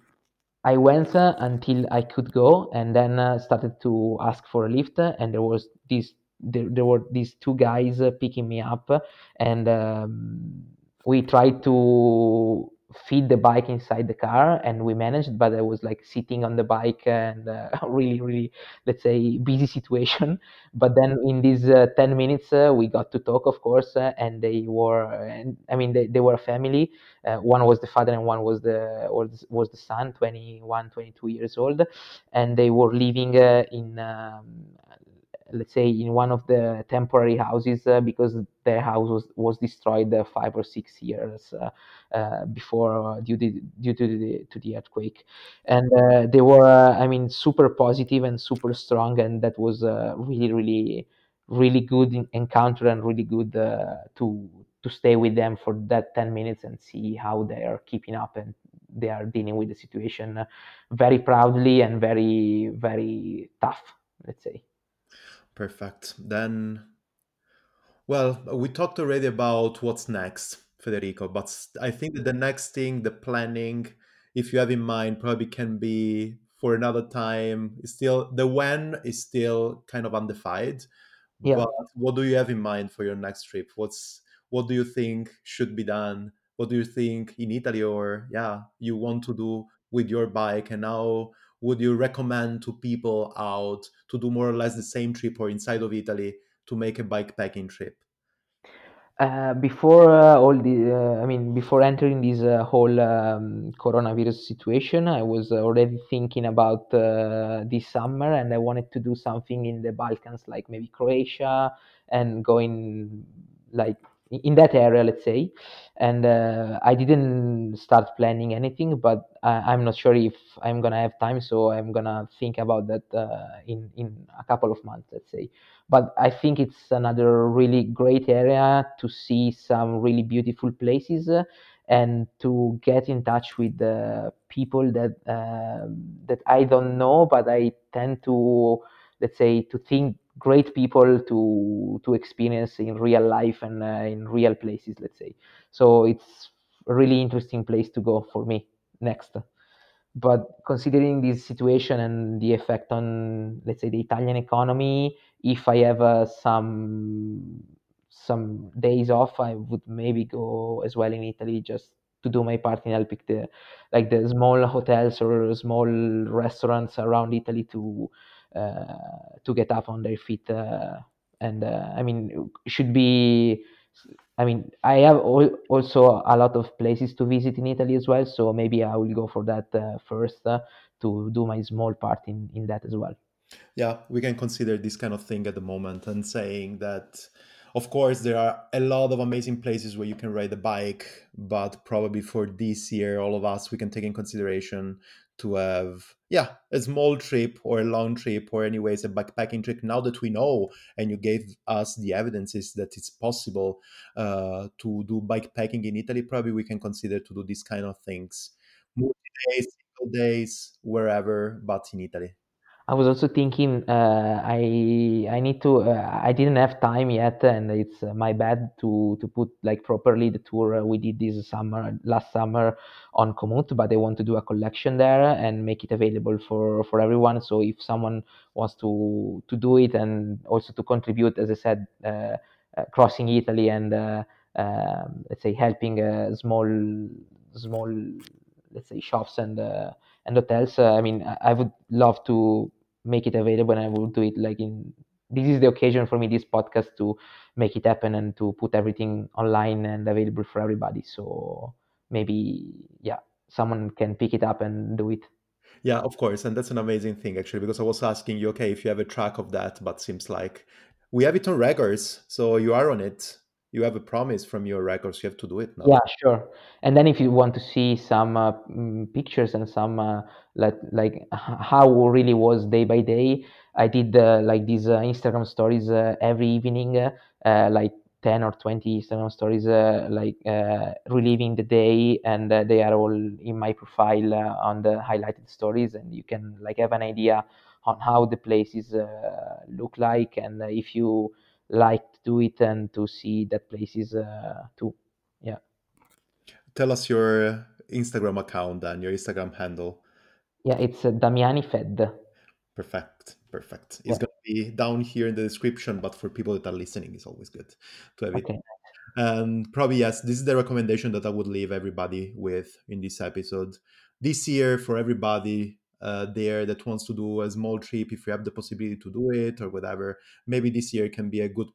I went uh, until I could go, and then started to ask for a lift. And there was this, there, there were these two guys uh, picking me up, and um, we tried to feed the bike inside the car and we managed but i was like sitting on the bike and uh, really really let's say busy situation. But then in these uh, 10 minutes uh, we got to talk of course uh, and they were and i mean they, they were a family. Uh, one was the father and one was the was, was the son 21 22 years old and they were living in um, let's say in one of the temporary houses uh, because their house was, was destroyed uh, five or six years uh, uh before uh, due to due to the to the earthquake. And uh, they were i mean super positive and super strong and that was really really really good encounter and really good to to stay with them for that 10 minutes and see how they are keeping up and they are dealing with the situation very proudly and very very tough let's say Perfect. Then, well, we talked already about what's next, Federico, but I think that the next thing, the planning, if you have in mind, probably can be for another time. still the when is still kind of undefined. Yeah. But what do you have in mind for your next trip? What's what do you think should be done? What do you think in Italy or yeah, you want to do with your bike and now would you recommend to people out to do more or less the same trip or inside of Italy to make a bike packing trip? Uh, before uh, all the, uh, I mean, before entering this uh, whole um, coronavirus situation, I was already thinking about uh, this summer, and I wanted to do something in the Balkans, like maybe Croatia, and going like in that area, let's say. And uh, I didn't start planning anything, but I, am not sure if I'm gonna have time, so I'm gonna think about that uh, in in a couple of months, let's say. But I think it's another really great area to see some really beautiful places. Uh, and to get in touch with the people that uh, that I don't know, but I tend to let's say to think great people to to experience in real life and uh, in real places let's say. So it's a really interesting place to go for me. Next. But considering this situation and the effect on let's say the italian economy if i have uh, some some days off i would maybe go as well in italy just to do my part in helping the like the small hotels or small restaurants around italy to to get up on their feet. Uh, and uh, I mean, should be. I mean, I have also a lot of places to visit in Italy as well, so maybe I will go for that first to do my small part in in that as well. Yeah, we can consider this kind of thing at the moment and saying that of course there are a lot of amazing places where you can ride a bike but probably for this year all of us we can take in consideration to have yeah a small trip or a long trip or anyways a backpacking trip now that we know and you gave us the evidences that it's possible uh, to do bikepacking in italy probably we can consider to do these kind of things. Multi days single days wherever but in italy I was also thinking uh, I I need to uh, I didn't have time yet and it's uh, my bad to to put like properly the tour we did this summer last summer on Komoot but I want to do a collection there and make it available for for everyone so if someone wants to to do it and also to contribute as I said uh, uh, crossing Italy and uh, um, let's say helping small small let's say shops and and hotels. Uh, I mean, I would love to make it available, and I will do it like in this is the occasion for me, this podcast, to make it happen and to put everything online and available for everybody. So maybe, yeah, someone can pick it up and do it. Yeah, of course. And that's an amazing thing, actually, because I was asking you, okay, if you have a track of that, but seems like we have it on records. So you are on it. You have a promise from your records. You have to do it now. Yeah, sure. And then if you want to see some uh, mm, pictures and some uh, like like how really was day by day, I did uh, like these uh, Instagram stories uh, every evening, uh, like 10 or 20 Instagram stories, like reliving the day, and they are all in my profile on the highlighted stories, and you can like have an idea on how the places look like, and if you like to do it and to see that places uh, too. Yeah. Tell us your Instagram account and your Instagram handle. Yeah, it's uh, Damiani Fed. Perfect. Perfect. Yeah. It's going to be down here in the description, but for people that are listening, it's always good to have it. Okay. And probably, yes, this is the recommendation that I would leave everybody with in this episode. This year, for everybody uh, there that wants to do a small trip, if you have the possibility to do it or whatever, maybe this year can be a good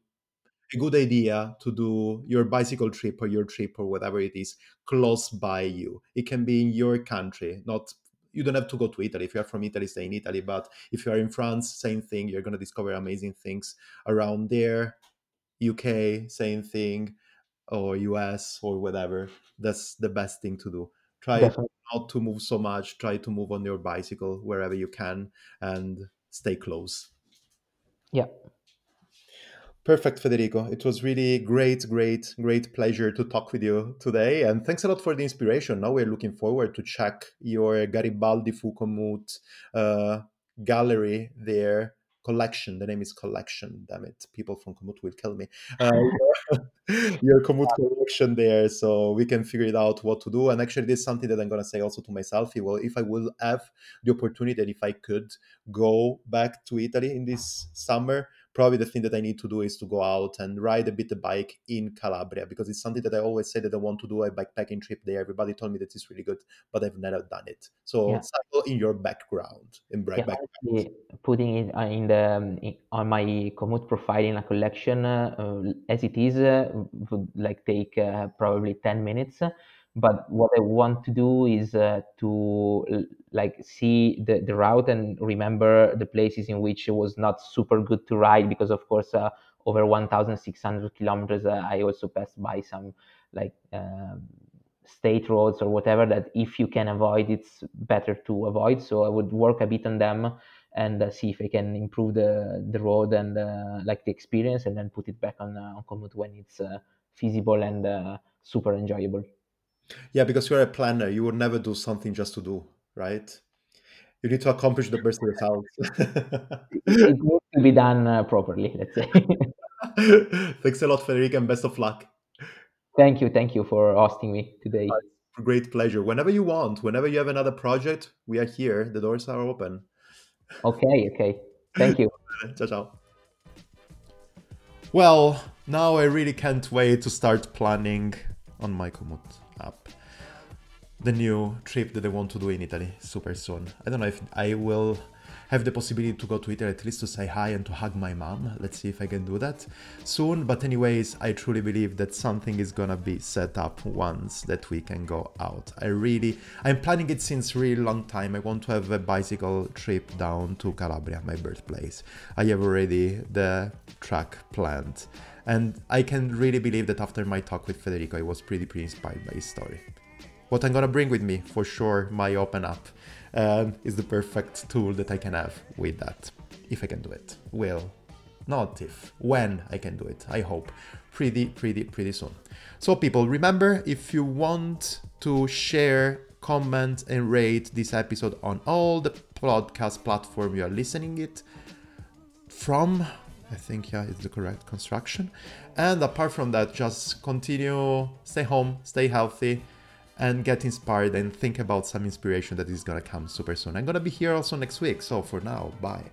a good idea to do your bicycle trip or your trip or whatever it is close by you. It can be in your country, not you don't have to go to Italy. If you are from Italy, stay in Italy. But if you are in France, same thing. You're gonna discover amazing things around there. UK, same thing, or US or whatever. That's the best thing to do. Try Definitely. Not to move so much. Try to move on your bicycle wherever you can and stay close. Yeah. Perfect, Federico. It was really great, great, great pleasure to talk with you today. And thanks a lot for the inspiration. Now we're looking forward to check your Garibaldi Fukomut uh, gallery there. Collection. The name is Collection. Damn it. People from Komoot will kill me. Uh, your Komoot collection there. So we can figure it out what to do. And actually, this is something that I'm going to say also to myself. Well, if I will have the opportunity and if I could go back to Italy in this summer, probably the thing that I need to do is to go out and ride a bit the bike in Calabria because it's something that I always say that I want to do a bikepacking trip there. Everybody told me that it's really good, but I've never done it. So Yeah. cycle in your background in Yeah, back. honestly, putting it uh, in the um, in, on my Komoot profile in a collection uh, as it is uh, would like take uh, probably 10 minutes. But what I want to do is uh, to like see the, the route and remember the places in which it was not super good to ride because of course uh, over 1,600 kilometers uh, I also passed by some like um, state roads or whatever that if you can avoid it's better to avoid. So i would work a bit on them and uh, see if i can improve the the road and uh, like the experience and then put it back on uh, on Komoot when it's feasible and super enjoyable Yeah, because you're a planner. You would never do something just to do, right? You need to accomplish the best results. it, it needs to be done uh, properly let's say Thanks a lot, Federico, and best of luck. thank you thank you for hosting me today Great pleasure. Whenever you want, whenever you have another project, we are here. The doors are open. okay okay thank you Ciao, ciao. Well, now I really can't wait to start planning on my Komoot app the new trip that I want to do in Italy super soon. I don't know if I will have the possibility to go to Italy at least to say hi and to hug my mom. Let's see if I can do that soon. But anyways, I truly believe that something is gonna be set up once that we can go out. I really I'm planning it since really long time. I want to have a bicycle trip down to Calabria, my birthplace. I have already the track planned. And I can really believe that after my talk with Federico, I was pretty pretty inspired by his story what I'm gonna bring with me for sure, my open app, um, is the perfect tool that I can have with that. If I can do it, will, not if, when I can do it. I hope pretty, pretty, pretty soon. So, people, remember if you want to share, comment, and rate this episode on all the podcast platform you are listening it from I think yeah, it's the correct construction. And apart from that, just continue, stay home, stay healthy, and get inspired and think about some inspiration that is gonna come super soon. I'm gonna be here also next week. So for now, bye.